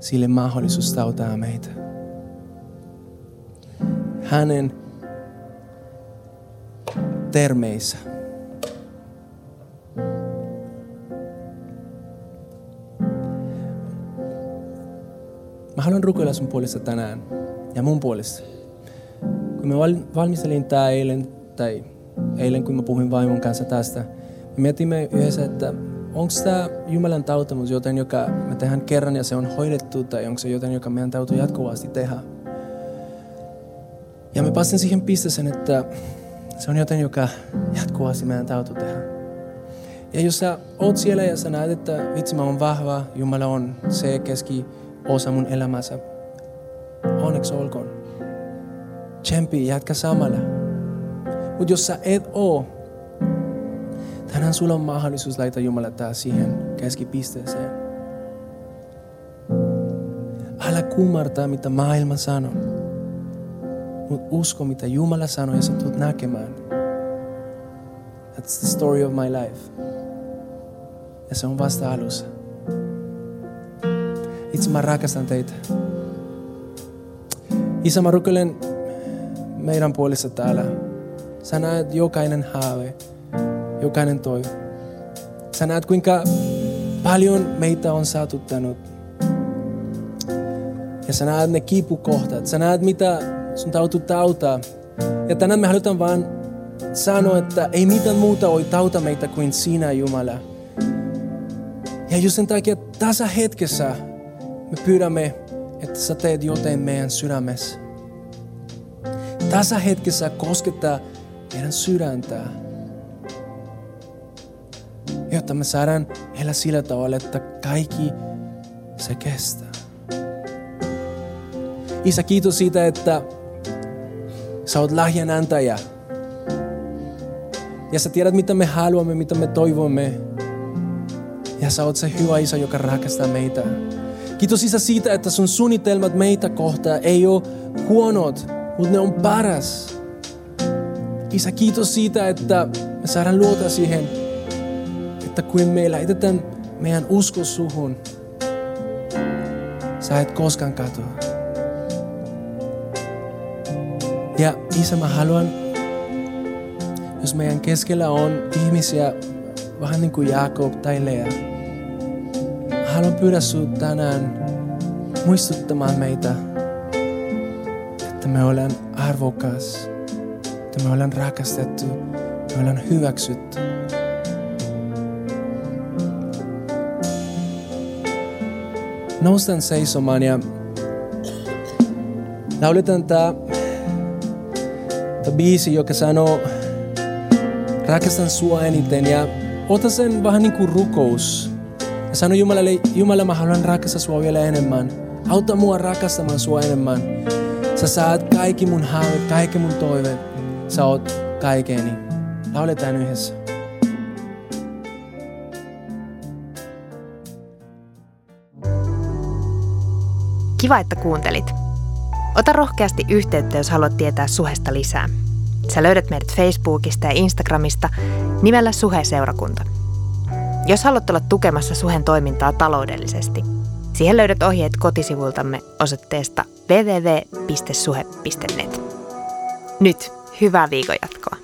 sille mahdollisuus auttaa meitä. Hänen termeissä. Mä haluan rukoilla sun puolesta tänään ja mun puolesta. Kun me valmistelin tää eilen, tai eilen kun mä puhuin vaimon kanssa tästä, me mietimme yhdessä, että onko tämä Jumalan tautamus joten, joka me tehdään kerran ja se on hoidettu, tai onko se joten, joka meidän täytyy jatkuvasti tehdä. Ja me pääsin siihen pisteeseen, että se on joten, joka jatkuvasti meidän täytyy tehdä. Ja jos sä oot siellä ja sä näet, että vitsi mä oon vahva, Jumala on se keski osa mun elämässä, onneksi olkoon. Tsemppi, jatka samalla. Mutta jos sä et oo, tänään sulla on mahdollisuus laittaa Jumala tää siihen keskipisteeseen. Älä kummartaa, mitä maailma sanoo. Mutta usko, mitä Jumala sanoo ja sä tulet näkemään. That's the story of my life. Ja se on vasta alussa. Itse mä rakastan teitä. Isä, mä rukoilen meidän puolissa täällä. Sä näet jokainen haave, jokainen toivo. Sä näet kuinka paljon meitä on satuttanut. Ja sä näet ne kipukohtat. Sä näet mitä sun tautu tautaa. Ja tänään me halutaan vaan sanoa, että ei mitään muuta voi tauta meitä kuin sinä, Jumala. Ja just sen takia tässä hetkessä me pyydämme, että sä teet jotain meidän sydämessä. Tässä hetkessä koskettaa meidän sydäntä. Jotta me saadaan elää sillä tavalla, että kaikki se kestää. Isä, kiitos siitä, että sä oot lahjan antaja. Ja sä tiedät, mitä me haluamme, mitä me toivomme. Ja sä oot se hyvä isä, joka rakastaa meitä. Kiitos Isä siitä, että sun suunnitelmat meitä kohtaa ei ole huonot, mutta ne on paras. Isä, kiitos siitä, että me saadaan luota siihen, että kun me lähetetään meidän usko suhun, sä et koskaan katoa. Ja Isä, mä haluan, jos meidän keskellä on ihmisiä, vähän niin kuin Jaakob tai Lea, haluan pyydä sinut tänään muistuttamaan meitä, että me ollaan arvokas, että me ollaan rakastettu, me ollaan hyväksytty. Noustaan seisomaan ja lauletaan tämä biisi, joka sanoo rakastan sua eniten ja ota sen vähän niin kuin rukous. Ja sano Jumalalle, Jumala mä haluan rakastaa sua vielä enemmän. Auta mua rakastamaan sua enemmän. Sä saat kaikki mun haaveet, kaikki mun toiveet. Sä oot kaikeni. Lauletaan yhdessä. Kiva, että kuuntelit. Ota rohkeasti yhteyttä, jos haluat tietää Suhesta lisää. Sä löydät meidät Facebookista ja Instagramista nimellä Suhe-seurakunta. Jos haluat olla tukemassa Suhen toimintaa taloudellisesti, siihen löydät ohjeet kotisivultamme osoitteesta www.suhe.net. Nyt hyvää viikon jatkoa.